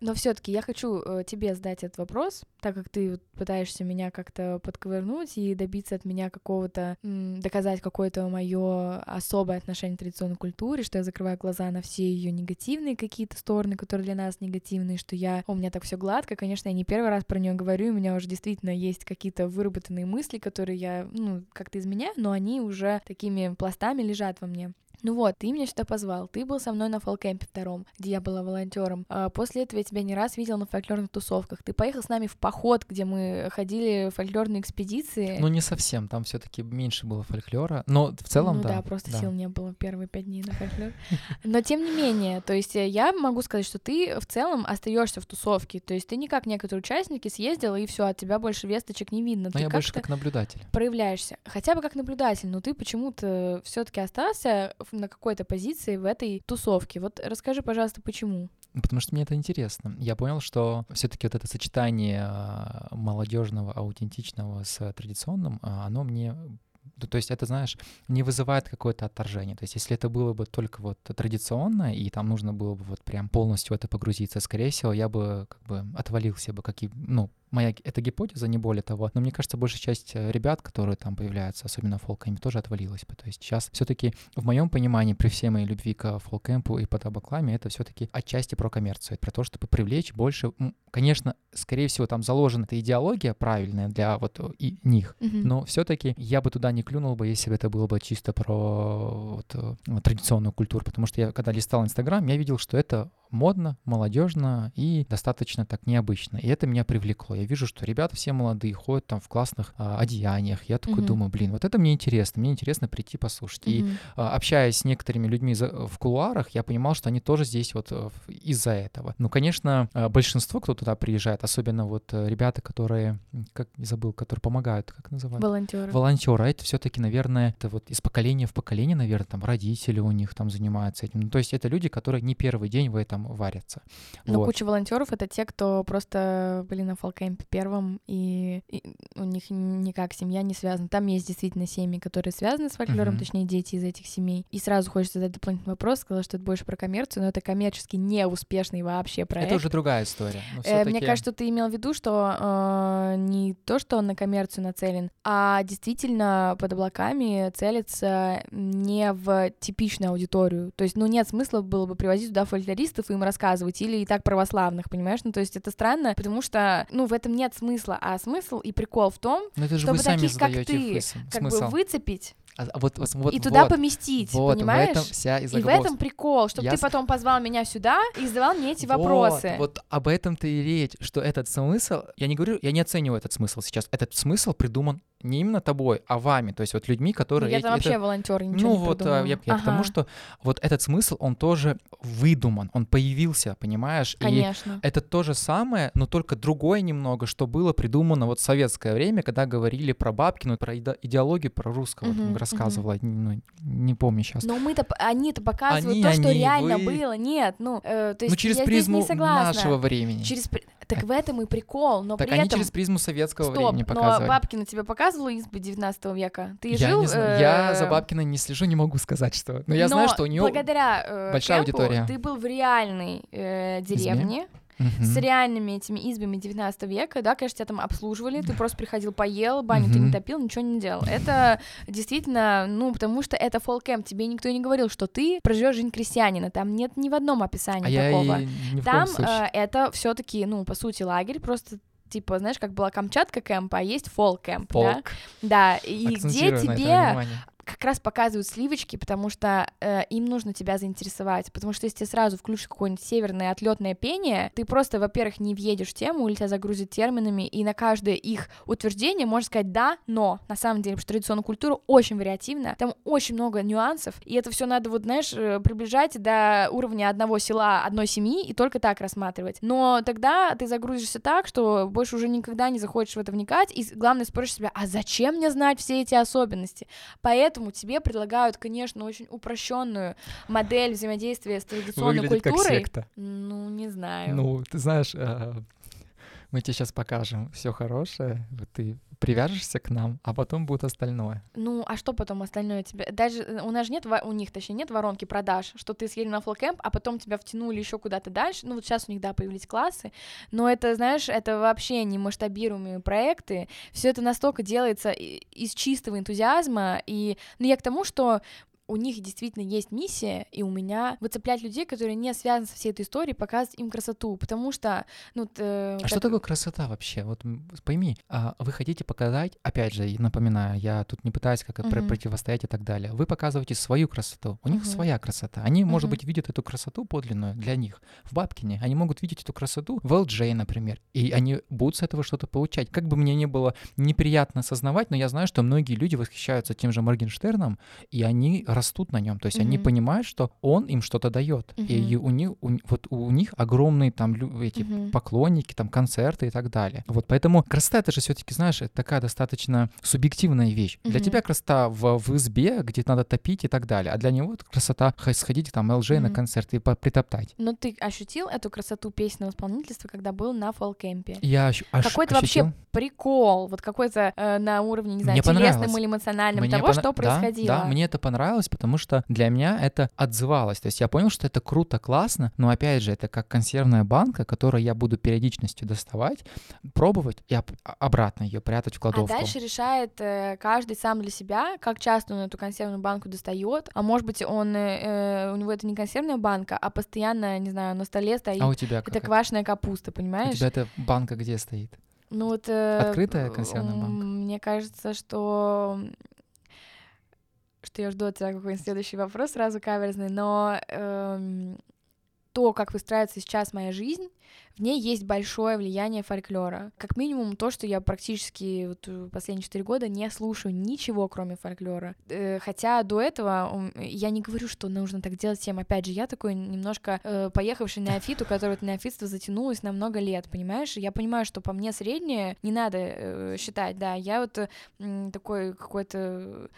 Но все-таки я хочу э, тебе задать этот вопрос, так как ты вот пытаешься меня как-то подковырнуть и добиться от меня какого-то, м, доказать какое-то мое особое отношение к традиционной культуре, что я закрываю глаза на все ее негативные какие-то стороны, которые для нас негативные, что я у меня так все гладко. Конечно, я не первый раз про нее говорю, у меня уже действительно есть какие-то выработанные мысли, которые я ну как-то изменяю, но они уже такими пластами лежат во мне. Ну вот, ты меня сюда позвал, ты был со мной на фолкемпе втором, где я была волонтером. А после этого я тебя не раз видел на фольклорных тусовках. Ты поехал с нами в поход, где мы ходили в фольклорные экспедиции. Ну не совсем, там все таки меньше было фольклора, но в целом ну, да. да, просто да. сил не было первые пять дней на фольклор. Но тем не менее, то есть э, я могу сказать, что ты в целом остаешься в тусовке, то есть ты не как некоторые участники съездил и все, от тебя больше весточек не видно. Но я больше как наблюдатель. Проявляешься, хотя бы как наблюдатель, но ты почему-то все-таки остался на какой-то позиции в этой тусовке. Вот расскажи, пожалуйста, почему? Потому что мне это интересно. Я понял, что все-таки вот это сочетание а, молодежного, аутентичного с традиционным, а, оно мне то есть это, знаешь, не вызывает какое-то отторжение. То есть если это было бы только вот традиционно, и там нужно было бы вот прям полностью в это погрузиться, скорее всего, я бы как бы отвалился бы, как и, ну, моя это гипотеза, не более того. Но мне кажется, большая часть э, ребят, которые там появляются, особенно фолкэмпе, тоже отвалилась бы. То есть сейчас все-таки в моем понимании, при всей моей любви к фолкэмпу и подобакламе, это все-таки отчасти про коммерцию, это про то, чтобы привлечь больше. Конечно, скорее всего, там заложена эта идеология правильная для вот и них, mm-hmm. но все-таки я бы туда не клюнул бы, если бы это было бы чисто про вот, э, традиционную культуру, потому что я когда листал Инстаграм, я видел, что это модно, молодежно и достаточно так необычно. И это меня привлекло. Я вижу, что ребята все молодые, ходят там в классных а, одеяниях. Я такой Мгм. думаю, блин, вот это мне интересно, мне интересно прийти послушать. И Мгм. а, общаясь с некоторыми людьми за- в кулуарах, я понимал, что они тоже здесь вот э, из-за этого. Ну, конечно, а, большинство, кто туда приезжает, особенно вот э, ребята, которые, как забыл, которые помогают, как называют? Волонтеры. волонтеры, а это все-таки, наверное, это вот из поколения в поколение, наверное, там родители у них там занимаются этим. Ну, то есть это люди, которые не первый день в этом варятся. Но Вот. куча волонтеров это те, кто просто были на фолкемпе первым, и, и у них никак семья не связана. Там есть действительно семьи, которые связаны с фольклором, Мгм. точнее, дети из этих семей. И сразу хочется задать дополнительный вопрос, сказала, что это больше про коммерцию, но это коммерчески неуспешный вообще проект. Это уже другая история. Э, Мне кажется, ты имел в виду, что э, не то, что он на коммерцию нацелен, а действительно под облаками целится не в типичную аудиторию. То есть, ну, нет смысла было бы привозить туда фольклористов и им рассказывать, или и так православных, понимаешь? Ну, то есть это странно, потому что, ну, в этом нет смысла, а смысл и прикол в том, Ну, чтобы вы сами таких, как ты, как бы выцепить А- а вот, вот, и туда вот, поместить, вот, понимаешь? в этом вся и И в этом прикол, чтобы Я ты потом позвал меня сюда и задавал мне эти Вот, вопросы. Вот, об этом-то и речь, что этот смысл, я не говорю, я не оцениваю этот смысл сейчас. Этот смысл придуман не именно тобой, а вами, то есть вот людьми, Ну, которые... я там вообще это- волонтер, ничего Ну не вот, а, придумала. я, я к тому, Ага, что вот этот смысл, он тоже выдуман, он появился, понимаешь? И Конечно. это то же самое, но только другое немного, что было придумано вот в советское время, когда говорили про Бабкину, про иде- идеологию, про русского, там Мгм, мгм. рассказывала, ну, не помню сейчас. Но мы-то, они-то показывают Они, то, что они, реально вы- было. Нет, ну, э, то есть ну, через я здесь призму не согласна. нашего времени. Через Так в этом и прикол, но так при они этом... через призму советского Стоп, времени но показывали. Бабкина тебе показывала избы 19 века? Ты я жил... не знаю, я за э, Бабкиной не слежу, не могу сказать, что. Но я знаю, но что у нее благодаря э, большая кемпу аудитория. ты был в реальной э, деревне с реальными этими избами 19 века, да, конечно, тебя там обслуживали, ты просто приходил, поел, баню ты не топил, ничего не делал. Это действительно, ну, потому что это фолкэмп, тебе никто не говорил, что ты проживешь жизнь крестьянина, там нет ни в одном описании А такого. Там э, это все таки ну, по сути, лагерь, просто типа, знаешь, как была Камчатка кэмп, а есть фол кэмп, да? Да, и где тебе. Как раз показывают сливочки, потому что э, им нужно тебя заинтересовать. Потому что если тебе сразу включат какое-нибудь северное отлетное пение, ты просто, во-первых, не въедешь в тему, или тебя загрузят терминами, и на каждое их утверждение можно сказать да, но. На самом деле, потому что традиционная культура очень вариативна, там очень много нюансов, и это все надо, вот, знаешь, э, приближать до уровня одного села, одной семьи, и только так рассматривать. Но тогда ты загрузишься так, что больше уже никогда не захочешь в это вникать, и главное спросишь себя, а зачем мне знать все эти особенности? Поэтому тебе предлагают, конечно, очень упрощенную модель взаимодействия с традиционной Выглядит как культурой. секта. Ну, не знаю. Ну, ты знаешь, э, мы тебе сейчас покажем все хорошее, вот ты привяжешься к нам, а потом будет остальное. Ну, а что потом остальное тебе? Даже э, у нас же нет, у них, точнее, нет воронки продаж, что ты съели на флокэмп, а потом тебя втянули еще куда-то дальше. Ну, вот сейчас у них, да, появились классы, но это, знаешь, это вообще не масштабируемые проекты. Все это настолько делается из чистого энтузиазма. И, ну, я к тому, что у них действительно есть миссия, и у меня выцеплять людей, которые не связаны со всей этой историей, показывать им красоту, потому что, ну, т- А так- что такое красота вообще? Вот пойми, а, вы хотите показать, опять же, напоминаю, я тут не пытаюсь как про- Мгм. противостоять и так далее. Вы показываете свою красоту. У них Мгм. своя красота. Они, может Мгм. быть, видят эту красоту подлинную для них в Бабкине. Они могут видеть эту красоту в LJ, например. И они будут с этого что-то получать. Как бы мне не было неприятно осознавать, но я знаю, что многие люди восхищаются тем же Моргенштерном, и они растут на нем. То есть они Мгм. понимают, что он им что-то дает. И Мгм. у них, у, вот у них огромные там эти Мгм. поклонники, там концерты и так далее. Вот поэтому красота это же все-таки, знаешь, это такая достаточно субъективная вещь. Для Мгм. тебя красота в, в избе, где надо топить и так далее, а для него красота сходить там LJ на Мгм. концерт и притоптать. Но ты ощутил эту красоту песенного исполнительства, когда был на фолкэмпе? Я ощ- Какой-то вообще прикол, вот какой-то э, на уровне, не знаю, Мне телесным понравилось. или эмоциональным Мне того, пона- что да, происходило. Да, мне это понравилось, потому что для меня это отзывалось. То есть я понял, что это круто, классно, но опять же, это как консервная банка, которую я буду периодичностью доставать, пробовать и об- а- обратно ее прятать в А кладовку. дальше решает э, каждый сам для себя, как часто он эту консервную банку достает. А может быть, он э, э, у него это не консервная банка, а постоянно, не знаю, на столе стоит. А у тебя как это это? квашеная капуста, У понимаешь? тебя эта банка где стоит? Ну вот. э, Открытая консервная банка? Мне кажется, что что я жду от тебя какой-нибудь следующий вопрос сразу каверзный, но эм, то, как выстраивается сейчас моя жизнь, в ней есть большое влияние фольклора. Как минимум то, что я практически вот э, последние четыре года не слушаю ничего, кроме фольклора. Э, хотя до этого я не говорю, что нужно так делать всем. Опять же, я такой немножко э, поехавший неофит, у которого неофитство затянулось на много лет, понимаешь? Я понимаю, что по мне среднее не надо считать, да. Я вот такой какой-то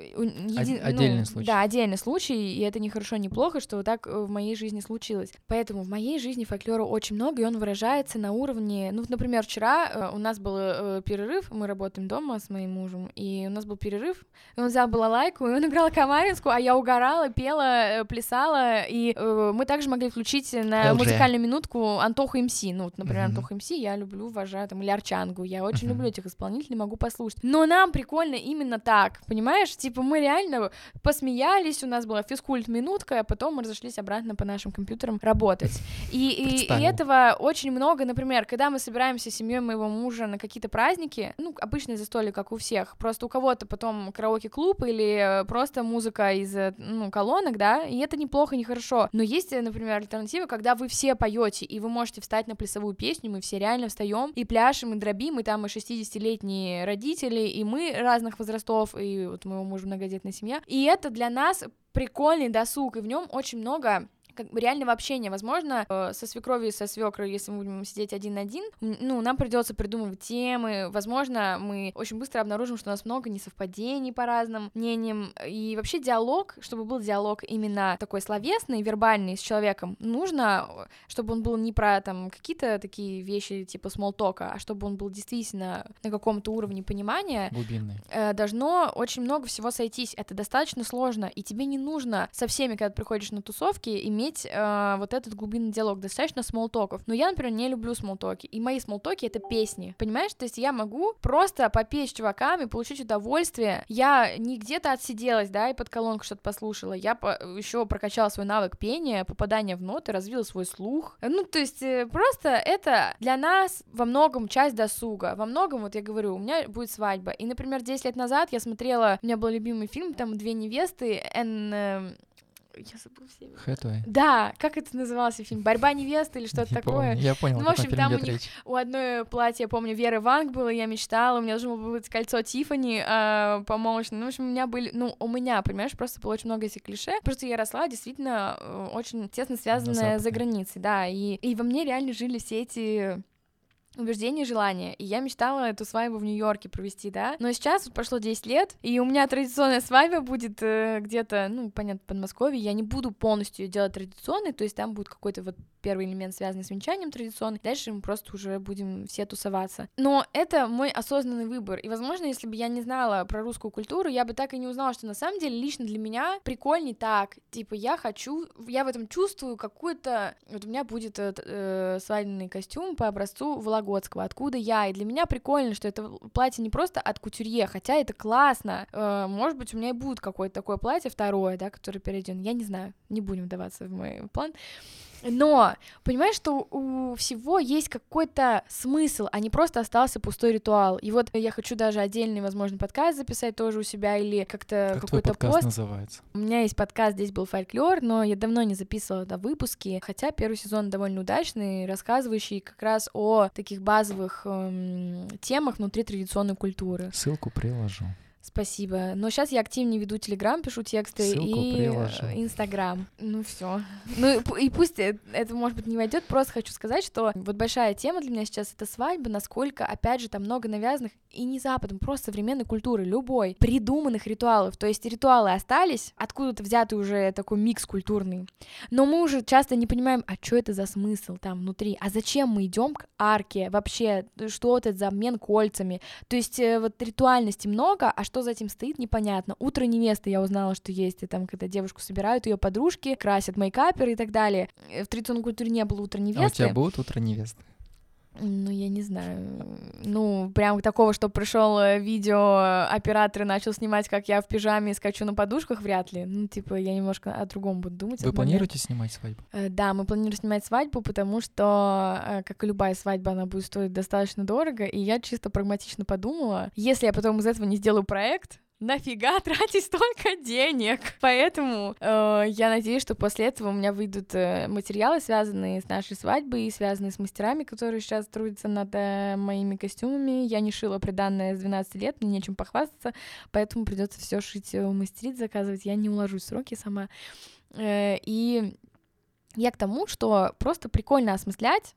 един... отдельный ну, случай. Да, отдельный случай, и это не хорошо, не плохо, что так в моей жизни случилось. Поэтому в моей жизни фольклора очень много и он выражается на уровне... Ну, например, вчера э, у нас был э, перерыв, мы работаем дома с моим мужем, и у нас был перерыв, и он взял балалайку, и он *laughs* играл Камаринскую, а я угорала, пела, э, плясала, и мы также могли включить на LG. музыкальную минутку Антоху МС, ну, вот, например, mm-hmm. Антоху МС я люблю, уважаю, там, или Арчангу, я очень mm-hmm. люблю этих исполнителей, могу послушать. Но нам прикольно именно так, понимаешь? Типа мы реально посмеялись, у нас была физкульт-минутка, а потом мы разошлись обратно по нашим компьютерам работать. И, и, и этого очень много, например, когда мы собираемся с семьей моего мужа на какие-то праздники, ну, обычные застолья, как у всех, просто у кого-то потом караоке-клуб или э, просто музыка из, э, ну, колонок, да, и это неплохо, не хорошо. Но есть, э, например, альтернатива, когда вы все поете, и вы можете встать на плясовую песню, мы все реально встаем и пляшем, и дробим, и там и 60-летние родители, и мы разных возрастов, и вот моего мужа многодетная семья, и это для нас прикольный досуг, и в нем очень много как бы реального общения. Возможно, э, со свекровью и со свекрой, если мы будем сидеть один на один, ну, нам придется придумывать темы. Возможно, мы очень быстро обнаружим, что у нас много несовпадений по разным мнениям. И вообще диалог, чтобы был диалог именно такой словесный, вербальный с человеком, нужно, чтобы он был не про там какие-то такие вещи типа смолтока, а чтобы он был действительно на каком-то уровне понимания. Глубинный. Э, должно очень много всего сойтись. Это достаточно сложно, и тебе не нужно со всеми, когда ты приходишь на тусовки, иметь иметь э, вот этот глубинный диалог, достаточно смолтоков. Но я, например, не люблю смолтоки, и мои смолтоки — это песни, понимаешь? То есть я могу просто попеть чуваками, получить удовольствие. Я не где-то отсиделась, да, и под колонку что-то послушала, я по- еще прокачала свой навык пения, попадания в ноты, развила свой слух. Ну, то есть э, просто это для нас во многом часть досуга, во многом, вот я говорю, у меня будет свадьба, и, например, 10 лет назад я смотрела, у меня был любимый фильм, там «Две невесты», Н э, я забыл все имена. Хэтуэй. Да, как это назывался фильм? «Борьба невесты» или что-то такое? Помню, я понял, Ну, в общем, там у них речь. у одной платье, я помню, Веры Ванг было, я мечтала, у меня должно было быть кольцо Тифани э, помолвочное. Ну, в общем, у меня были, ну, у меня, понимаешь, просто было очень много этих клише. Просто я росла действительно э, очень тесно связанная за границей, да, и, и во мне реально жили все эти убеждение, желание. И я мечтала эту свадьбу в Нью-Йорке провести, да. Но сейчас вот прошло 10 лет, и у меня традиционная свадьба будет э, где-то, ну, понятно, в Подмосковье. Я не буду полностью делать традиционный, то есть там будет какой-то вот первый элемент, связанный с венчанием традиционный. Дальше мы просто уже будем все тусоваться. Но это мой осознанный выбор. И, возможно, если бы я не знала про русскую культуру, я бы так и не узнала, что на самом деле лично для меня прикольней так. Типа, я хочу, я в этом чувствую какую-то... Вот у меня будет э, свадебный костюм по образцу Вологодского. Откуда я? И для меня прикольно, что это платье не просто от кутюрье, хотя это классно. Э, может быть, у меня и будет какое-то такое платье второе, да, которое перейдет. Я не знаю, не будем вдаваться в мой план. Но, понимаешь, что у всего есть какой-то смысл, а не просто остался пустой ритуал. И вот я хочу даже отдельный, возможно, подкаст записать тоже у себя или как-то как какой-то подкаст пост. называется? У меня есть подкаст, здесь был фольклор, но я давно не записывала да, выпуски, хотя первый сезон довольно удачный, рассказывающий как раз о таких базовых эм, темах внутри традиционной культуры. Ссылку приложу. Спасибо. Но сейчас я активнее веду Телеграм, пишу тексты Ссылку и приложу. Инстаграм. Ну все. Ну и пусть это, может быть, не войдет. Просто хочу сказать, что вот большая тема для меня сейчас это свадьба, насколько, опять же, там много навязанных и не западом, просто современной культуры, любой, придуманных ритуалов. То есть ритуалы остались, откуда-то взятый уже такой микс культурный. Но мы уже часто не понимаем, а что это за смысл там внутри, а зачем мы идем к арке, вообще, что это за обмен кольцами. То есть э, вот ритуальности много, а что что за этим стоит, непонятно. Утро невесты я узнала, что есть, и там, когда девушку собирают, ее подружки, красят мейкаперы и так далее. В традиционной культуре не было утра невесты. А у тебя будут утро невесты? Ну, я не знаю. Ну, прям такого, что пришел э, видео, оператор и начал снимать, как я в пижаме скачу на подушках, вряд ли. Ну, типа, я немножко о другом буду думать. Вы планируете снимать свадьбу? Э, да, мы планируем снимать свадьбу, потому что, э, как и любая свадьба, она будет стоить достаточно дорого, и я чисто прагматично подумала, если я потом из этого не сделаю проект, нафига *laughs* тратить столько денег? Поэтому э, я надеюсь, что после этого у меня выйдут э, материалы, связанные с нашей свадьбой и связанные с мастерами, которые сейчас трудятся над э, моими костюмами. Я не шила приданное с 12 лет, мне нечем похвастаться, поэтому придется все шить, э, мастерить, заказывать. Я не уложусь сроки сама. Э, и я к тому, что просто прикольно осмыслять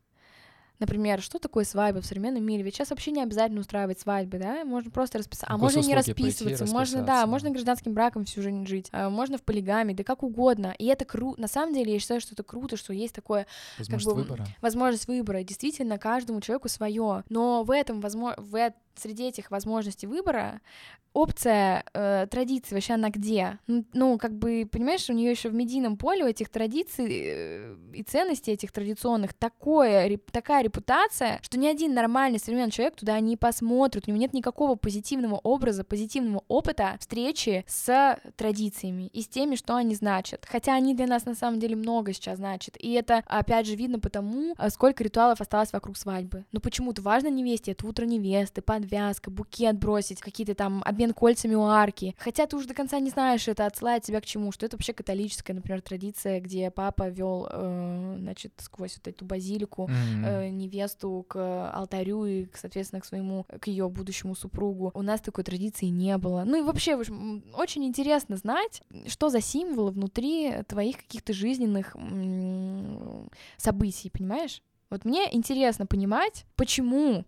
Например, что такое свадьба в современном мире? Ведь сейчас вообще не обязательно устраивать свадьбы, да? Можно просто расписаться. А можно не расписываться. Пойти, можно, да, можно гражданским браком всю жизнь жить. А можно в полигаме, да как угодно. И это круто. На самом деле, я считаю, что это круто, что есть такое... Возможность как бы, выбора. Возможность выбора. Действительно, каждому человеку свое. Но в этом, возможно, в среди этих возможностей выбора опция э, традиций вообще она где? Ну, ну, как бы, понимаешь, у нее еще в медийном поле у этих традиций э, и ценностей этих традиционных такое, реп, такая репутация, что ни один нормальный современный человек туда не посмотрит, у него нет никакого позитивного образа, позитивного опыта встречи с традициями и с теми, что они значат. Хотя они для нас на самом деле много сейчас значат. И это, опять же, видно потому, э, сколько ритуалов осталось вокруг свадьбы. Но почему-то важно невесте, это утро невесты, подвязка, букет бросить, какие-то там обмен кольцами у арки. Хотя ты уже до конца не знаешь, это отсылает тебя к чему, что это вообще католическая, например, традиция, где папа вел, э, значит, сквозь вот эту базилику mm-hmm. э, невесту к алтарю и, соответственно, к своему, к ее будущему супругу. У нас такой традиции не было. Ну и вообще, очень интересно знать, что за символы внутри твоих каких-то жизненных событий, понимаешь? Вот мне интересно понимать, почему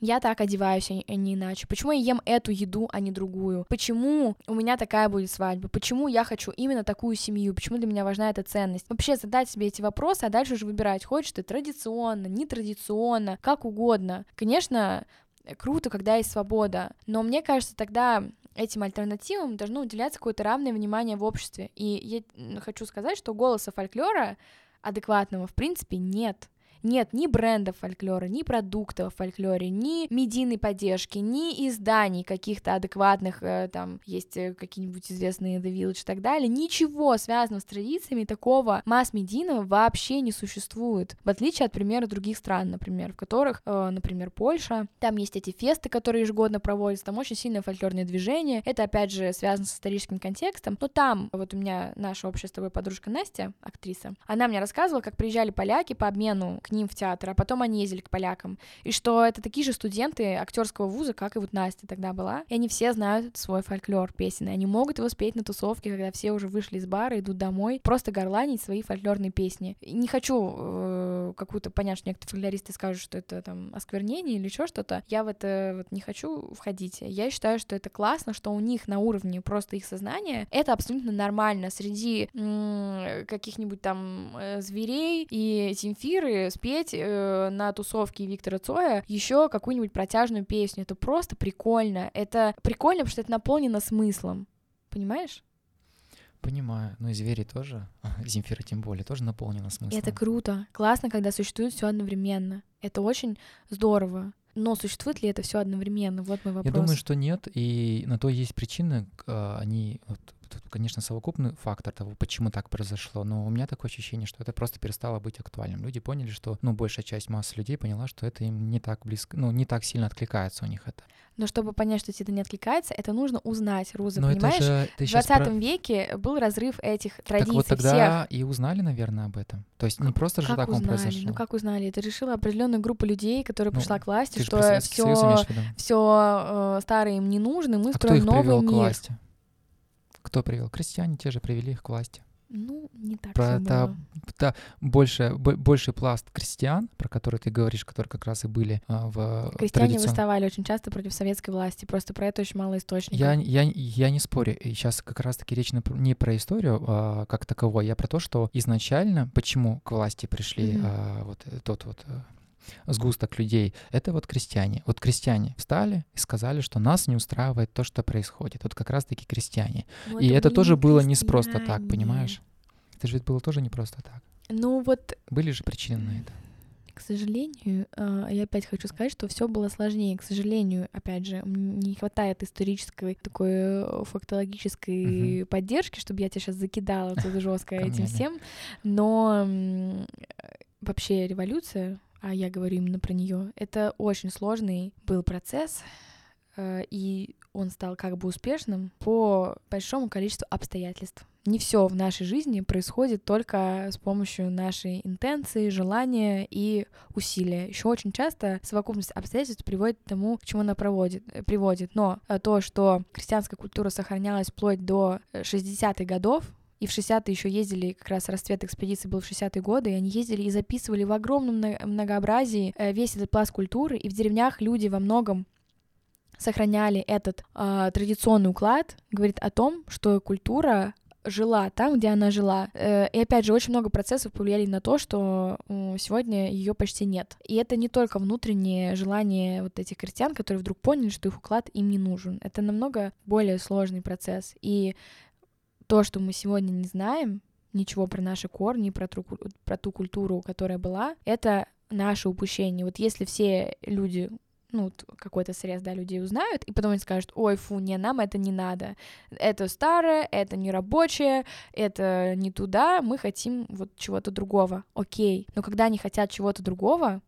я так одеваюсь, а не иначе? Почему я ем эту еду, а не другую? Почему у меня такая будет свадьба? Почему я хочу именно такую семью? Почему для меня важна эта ценность? Вообще задать себе эти вопросы, а дальше уже выбирать, хочешь ты традиционно, нетрадиционно, как угодно. Конечно, круто, когда есть свобода, но мне кажется, тогда этим альтернативам должно уделяться какое-то равное внимание в обществе. И я хочу сказать, что голоса фольклора адекватного в принципе нет. Нет ни брендов фольклора, ни продуктов в фольклоре, ни медийной поддержки, ни изданий каких-то адекватных, э, там есть э, какие-нибудь известные The Village и так далее. Ничего связанного с традициями такого масс-медийного вообще не существует. В отличие от примера других стран, например, в которых, э, например, Польша, там есть эти фесты, которые ежегодно проводятся, там очень сильное фольклорное движение. Это, опять же, связано с историческим контекстом. Но там, вот у меня наша общая с тобой подружка Настя, актриса, она мне рассказывала, как приезжали поляки по обмену к ним в театр, а потом они ездили к полякам. И что это такие же студенты актерского вуза, как и вот Настя тогда была. И они все знают свой фольклор песенный. Они могут его спеть на тусовке, когда все уже вышли из бара, идут домой, просто горланить свои фольклорные песни. не хочу э, какую-то понять, что некоторые фольклористы скажут, что это там осквернение или еще что-то. Я в это вот не хочу входить. Я считаю, что это классно, что у них на уровне просто их сознания это абсолютно нормально. Среди м- каких-нибудь там э, зверей и земфиры спеть э, на тусовке Виктора Цоя еще какую-нибудь протяжную песню. Это просто прикольно. Это прикольно, потому что это наполнено смыслом. Понимаешь? Понимаю. Ну и звери тоже, *laughs* Земфира тем более, тоже наполнена смыслом. Это круто. Классно, когда существует все одновременно. Это очень здорово. Но существует ли это все одновременно? Вот мой вопрос. Я думаю, что нет, и на то есть причины. А, они вот, тут, конечно, совокупный фактор того, почему так произошло, но у меня такое ощущение, что это просто перестало быть актуальным. Люди поняли, что, ну, большая часть массы людей поняла, что это им не так близко, ну, не так сильно откликается у них это. Но чтобы понять, что тебе это не откликается, это нужно узнать, Руза, Но понимаешь? Же, в 20 про... веке был разрыв этих традиций Так вот тогда всех. и узнали, наверное, об этом. То есть не просто же так узнали? он произошел. Ну как узнали? Это решила определенная группа людей, которая ну, пришла к власти, что все, все э, старое им не нужно, мы а строим новый мир. К власти? Кто привел? Крестьяне те же привели их к власти. Ну, не так про это, это больше, больший пласт крестьян, про которые ты говоришь, которые как раз и были а, в Крестьяне традицион... выставали очень часто против советской власти, просто про это очень мало источников. Я, я, я не спорю, и сейчас как раз-таки речь не про историю а, как таковой, я про то, что изначально, почему к власти пришли mm-hmm. а, вот тот вот э, сгусток людей, это вот крестьяне. Вот крестьяне встали и сказали, что нас не устраивает то, что происходит. Вот как раз-таки крестьяне. Ну, и это, это тоже было не просто так, понимаешь? Это же ведь было тоже не просто так. Ну вот... Были же причины на это. К сожалению, а, я опять хочу сказать, что все было сложнее. К сожалению, опять же, не хватает исторической такой э, фактологической угу. поддержки, чтобы я тебя сейчас закидала тут жестко этим всем. Но вообще революция а я говорю именно про нее, это очень сложный был процесс, э, и он стал как бы успешным по большому количеству обстоятельств. Не все в нашей жизни происходит только с помощью нашей интенции, желания и усилия. Еще очень часто совокупность обстоятельств приводит к тому, к чему она проводит, э, приводит. Но э, то, что крестьянская культура сохранялась вплоть до 60-х годов, и в 60-е еще ездили, как раз расцвет экспедиции был в 60-е годы, и они ездили и записывали в огромном многообразии э, весь этот пласт культуры, и в деревнях люди во многом сохраняли этот э, традиционный уклад, говорит о том, что культура жила там, где она жила. Э, и опять же, очень много процессов повлияли на то, что сегодня ее почти нет. И это не только внутреннее желание вот этих крестьян, которые вдруг поняли, что их уклад им не нужен. Это намного более сложный процесс. И то, что мы сегодня не знаем, ничего про наши корни, про ту, про ту культуру, которая была, это наше упущение. Вот если все люди ну, какой-то срез, да, людей узнают, и потом они скажут, ой, фу, не, нам это не надо, это старое, это не рабочее, это не туда, мы хотим вот чего-то другого, окей, но когда они хотят чего-то другого,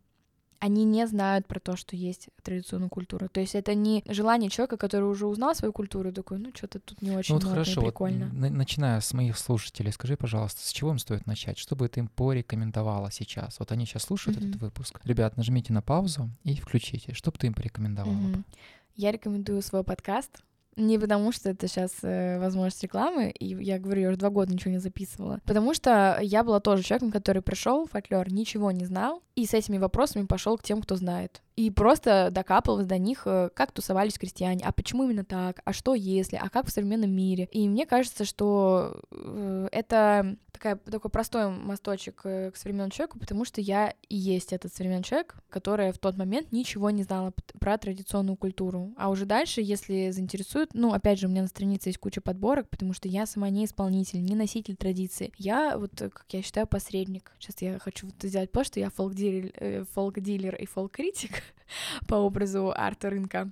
они не знают про то, что есть традиционная культура. То есть это не желание человека, который уже узнал свою культуру, такой, ну что-то тут не очень ну, вот хорошо, прикольно. Вот, начиная с моих слушателей, скажи, пожалуйста, с чего им стоит начать? Что бы ты им порекомендовала сейчас? Вот они сейчас слушают mm-hmm. этот выпуск. Ребят, нажмите на паузу и включите. Что бы ты им порекомендовала? Mm-hmm. Я рекомендую свой подкаст не потому, что это сейчас э, возможность рекламы, и я говорю, я уже два года ничего не записывала. Потому что я была тоже человеком, который пришел в фольклор, ничего не знал, и с этими вопросами пошел к тем, кто знает. И просто докапывалась до них, э, как тусовались крестьяне, а почему именно так, а что если, а как в современном мире. И мне кажется, что э, это такая, такой простой мосточек э, к современному человеку, потому что я и есть этот современный человек, который в тот момент ничего не знала про традиционную культуру. А уже дальше, если заинтересует, ну, опять же, у меня на странице есть куча подборок, потому что я сама не исполнитель, не носитель традиции. Я, вот, как я считаю, посредник. Сейчас я хочу вот сделать пост, что я фолк-дилер, фолк-дилер и фолк-критик *laughs* по образу арта рынка.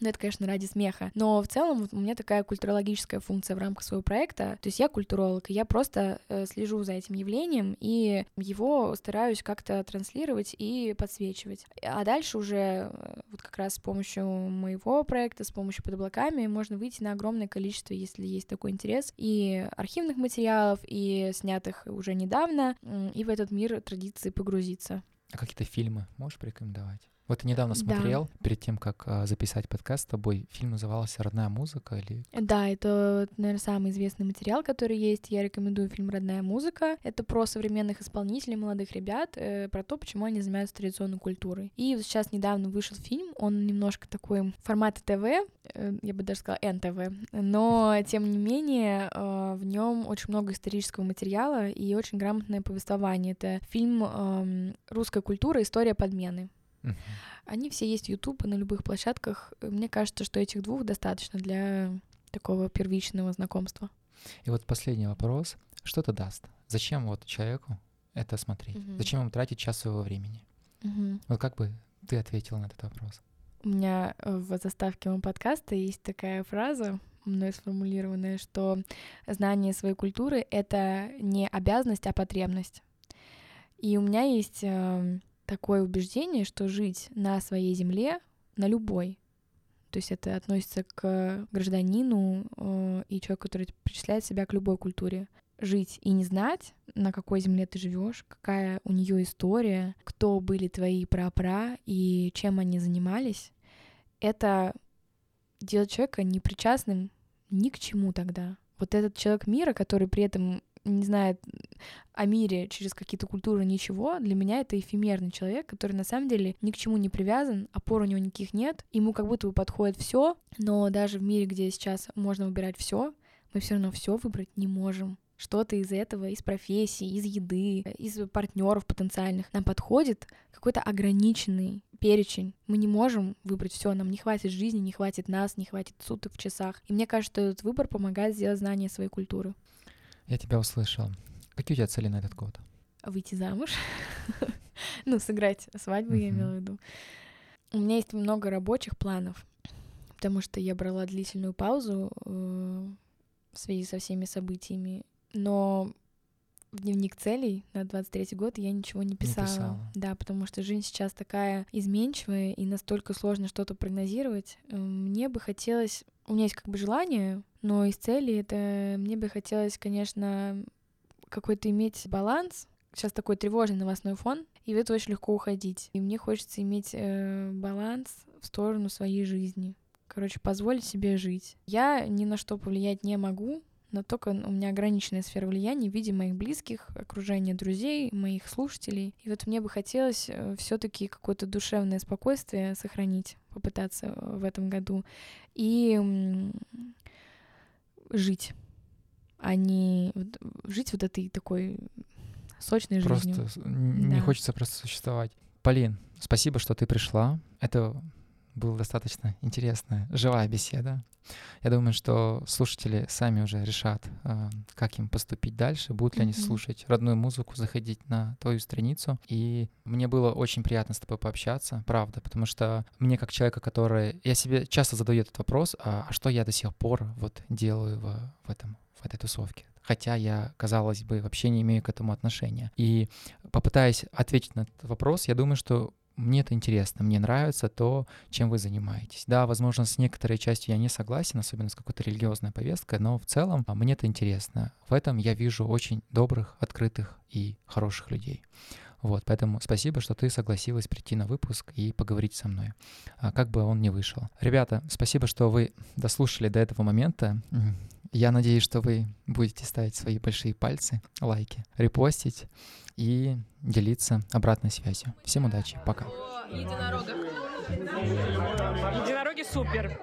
Ну, это, конечно, ради смеха. Но в целом у меня такая культурологическая функция в рамках своего проекта. То есть я культуролог, и я просто э, слежу за этим явлением и его стараюсь как-то транслировать и подсвечивать. А дальше уже э, вот как раз с помощью моего проекта, с помощью под облаками можно выйти на огромное количество, если есть такой интерес, и архивных материалов, и снятых уже недавно, и в этот мир традиции погрузиться. А какие-то фильмы можешь порекомендовать? Вот ты недавно смотрел, да. перед тем, как а, записать подкаст с тобой, фильм назывался «Родная музыка» или... Да, это, наверное, самый известный материал, который есть. Я рекомендую фильм «Родная музыка». Это про современных исполнителей, молодых ребят, э, про то, почему они занимаются традиционной культурой. И вот сейчас недавно вышел фильм, он немножко такой формата ТВ, э, я бы даже сказала НТВ, но, *laughs* тем не менее, э, в нем очень много исторического материала и очень грамотное повествование. Это фильм э, «Русская культура. История подмены». Uh-huh. Они все есть в YouTube и на любых площадках. Мне кажется, что этих двух достаточно для такого первичного знакомства. И вот последний вопрос. Что это даст? Зачем вот человеку это смотреть? Uh-huh. Зачем ему тратить час своего времени? Uh-huh. Вот как бы ты ответила на этот вопрос? У меня в заставке моего подкаста есть такая фраза, мной сформулированная, что знание своей культуры — это не обязанность, а потребность. И у меня есть эм, такое убеждение, что жить на своей земле, на любой, то есть это относится к гражданину э, и человеку, который причисляет себя к любой культуре. Жить и не знать, на какой земле ты живешь, какая у нее история, кто были твои прапра и чем они занимались, это делать человека непричастным ни к чему тогда. Вот этот человек мира, который при этом не знает о мире через какие-то культуры ничего, для меня это эфемерный человек, который на самом деле ни к чему не привязан, опор у него никаких нет, ему как будто бы подходит все, но даже в мире, где сейчас можно выбирать все, мы все равно все выбрать не можем. Что-то из этого, из профессии, из еды, из партнеров потенциальных нам подходит какой-то ограниченный перечень. Мы не можем выбрать все, нам не хватит жизни, не хватит нас, не хватит суток в часах. И мне кажется, что этот выбор помогает сделать знание своей культуры. Я тебя услышал. Какие у тебя цели на этот год? Выйти замуж. *laughs* ну, сыграть свадьбу, я имела в виду. У меня есть много рабочих планов, потому что я брала длительную паузу э, в связи со всеми событиями. Но в дневник целей на 23 год я ничего не писала. Не писала. Да, потому что жизнь сейчас такая изменчивая и настолько сложно что-то прогнозировать. Э, мне бы хотелось... У меня есть как бы желание, но из целей это мне бы хотелось, конечно, какой-то иметь баланс. Сейчас такой тревожный новостной фон, и в это очень легко уходить. И мне хочется иметь э, баланс в сторону своей жизни. Короче, позволить себе жить. Я ни на что повлиять не могу, но только у меня ограниченная сфера влияния в виде моих близких, окружения друзей, моих слушателей. И вот мне бы хотелось э, все таки какое-то душевное спокойствие сохранить, попытаться в этом году, и жить, а не жить вот этой такой сочной просто жизнью. Просто не да. хочется просто существовать. Полин, спасибо, что ты пришла. Это была достаточно интересная, живая беседа. Я думаю, что слушатели сами уже решат, а, как им поступить дальше, будут ли они слушать родную музыку, заходить на твою страницу. И мне было очень приятно с тобой пообщаться, правда, потому что мне как человека, который... Я себе часто задаю этот вопрос, а, а что я до сих пор вот делаю в, в этом в этой тусовке. Хотя я, казалось бы, вообще не имею к этому отношения. И попытаясь ответить на этот вопрос, я думаю, что мне это интересно, мне нравится то, чем вы занимаетесь. Да, возможно, с некоторой частью я не согласен, особенно с какой-то религиозной повесткой, но в целом а, мне это интересно. В этом я вижу очень добрых, открытых и хороших людей. Вот, поэтому спасибо, что ты согласилась прийти на выпуск и поговорить со мной, а, как бы он ни вышел. Ребята, спасибо, что вы дослушали до этого момента. Я надеюсь, что вы будете ставить свои большие пальцы, лайки, репостить и делиться обратной связью. Всем удачи, пока. О. Единороги супер.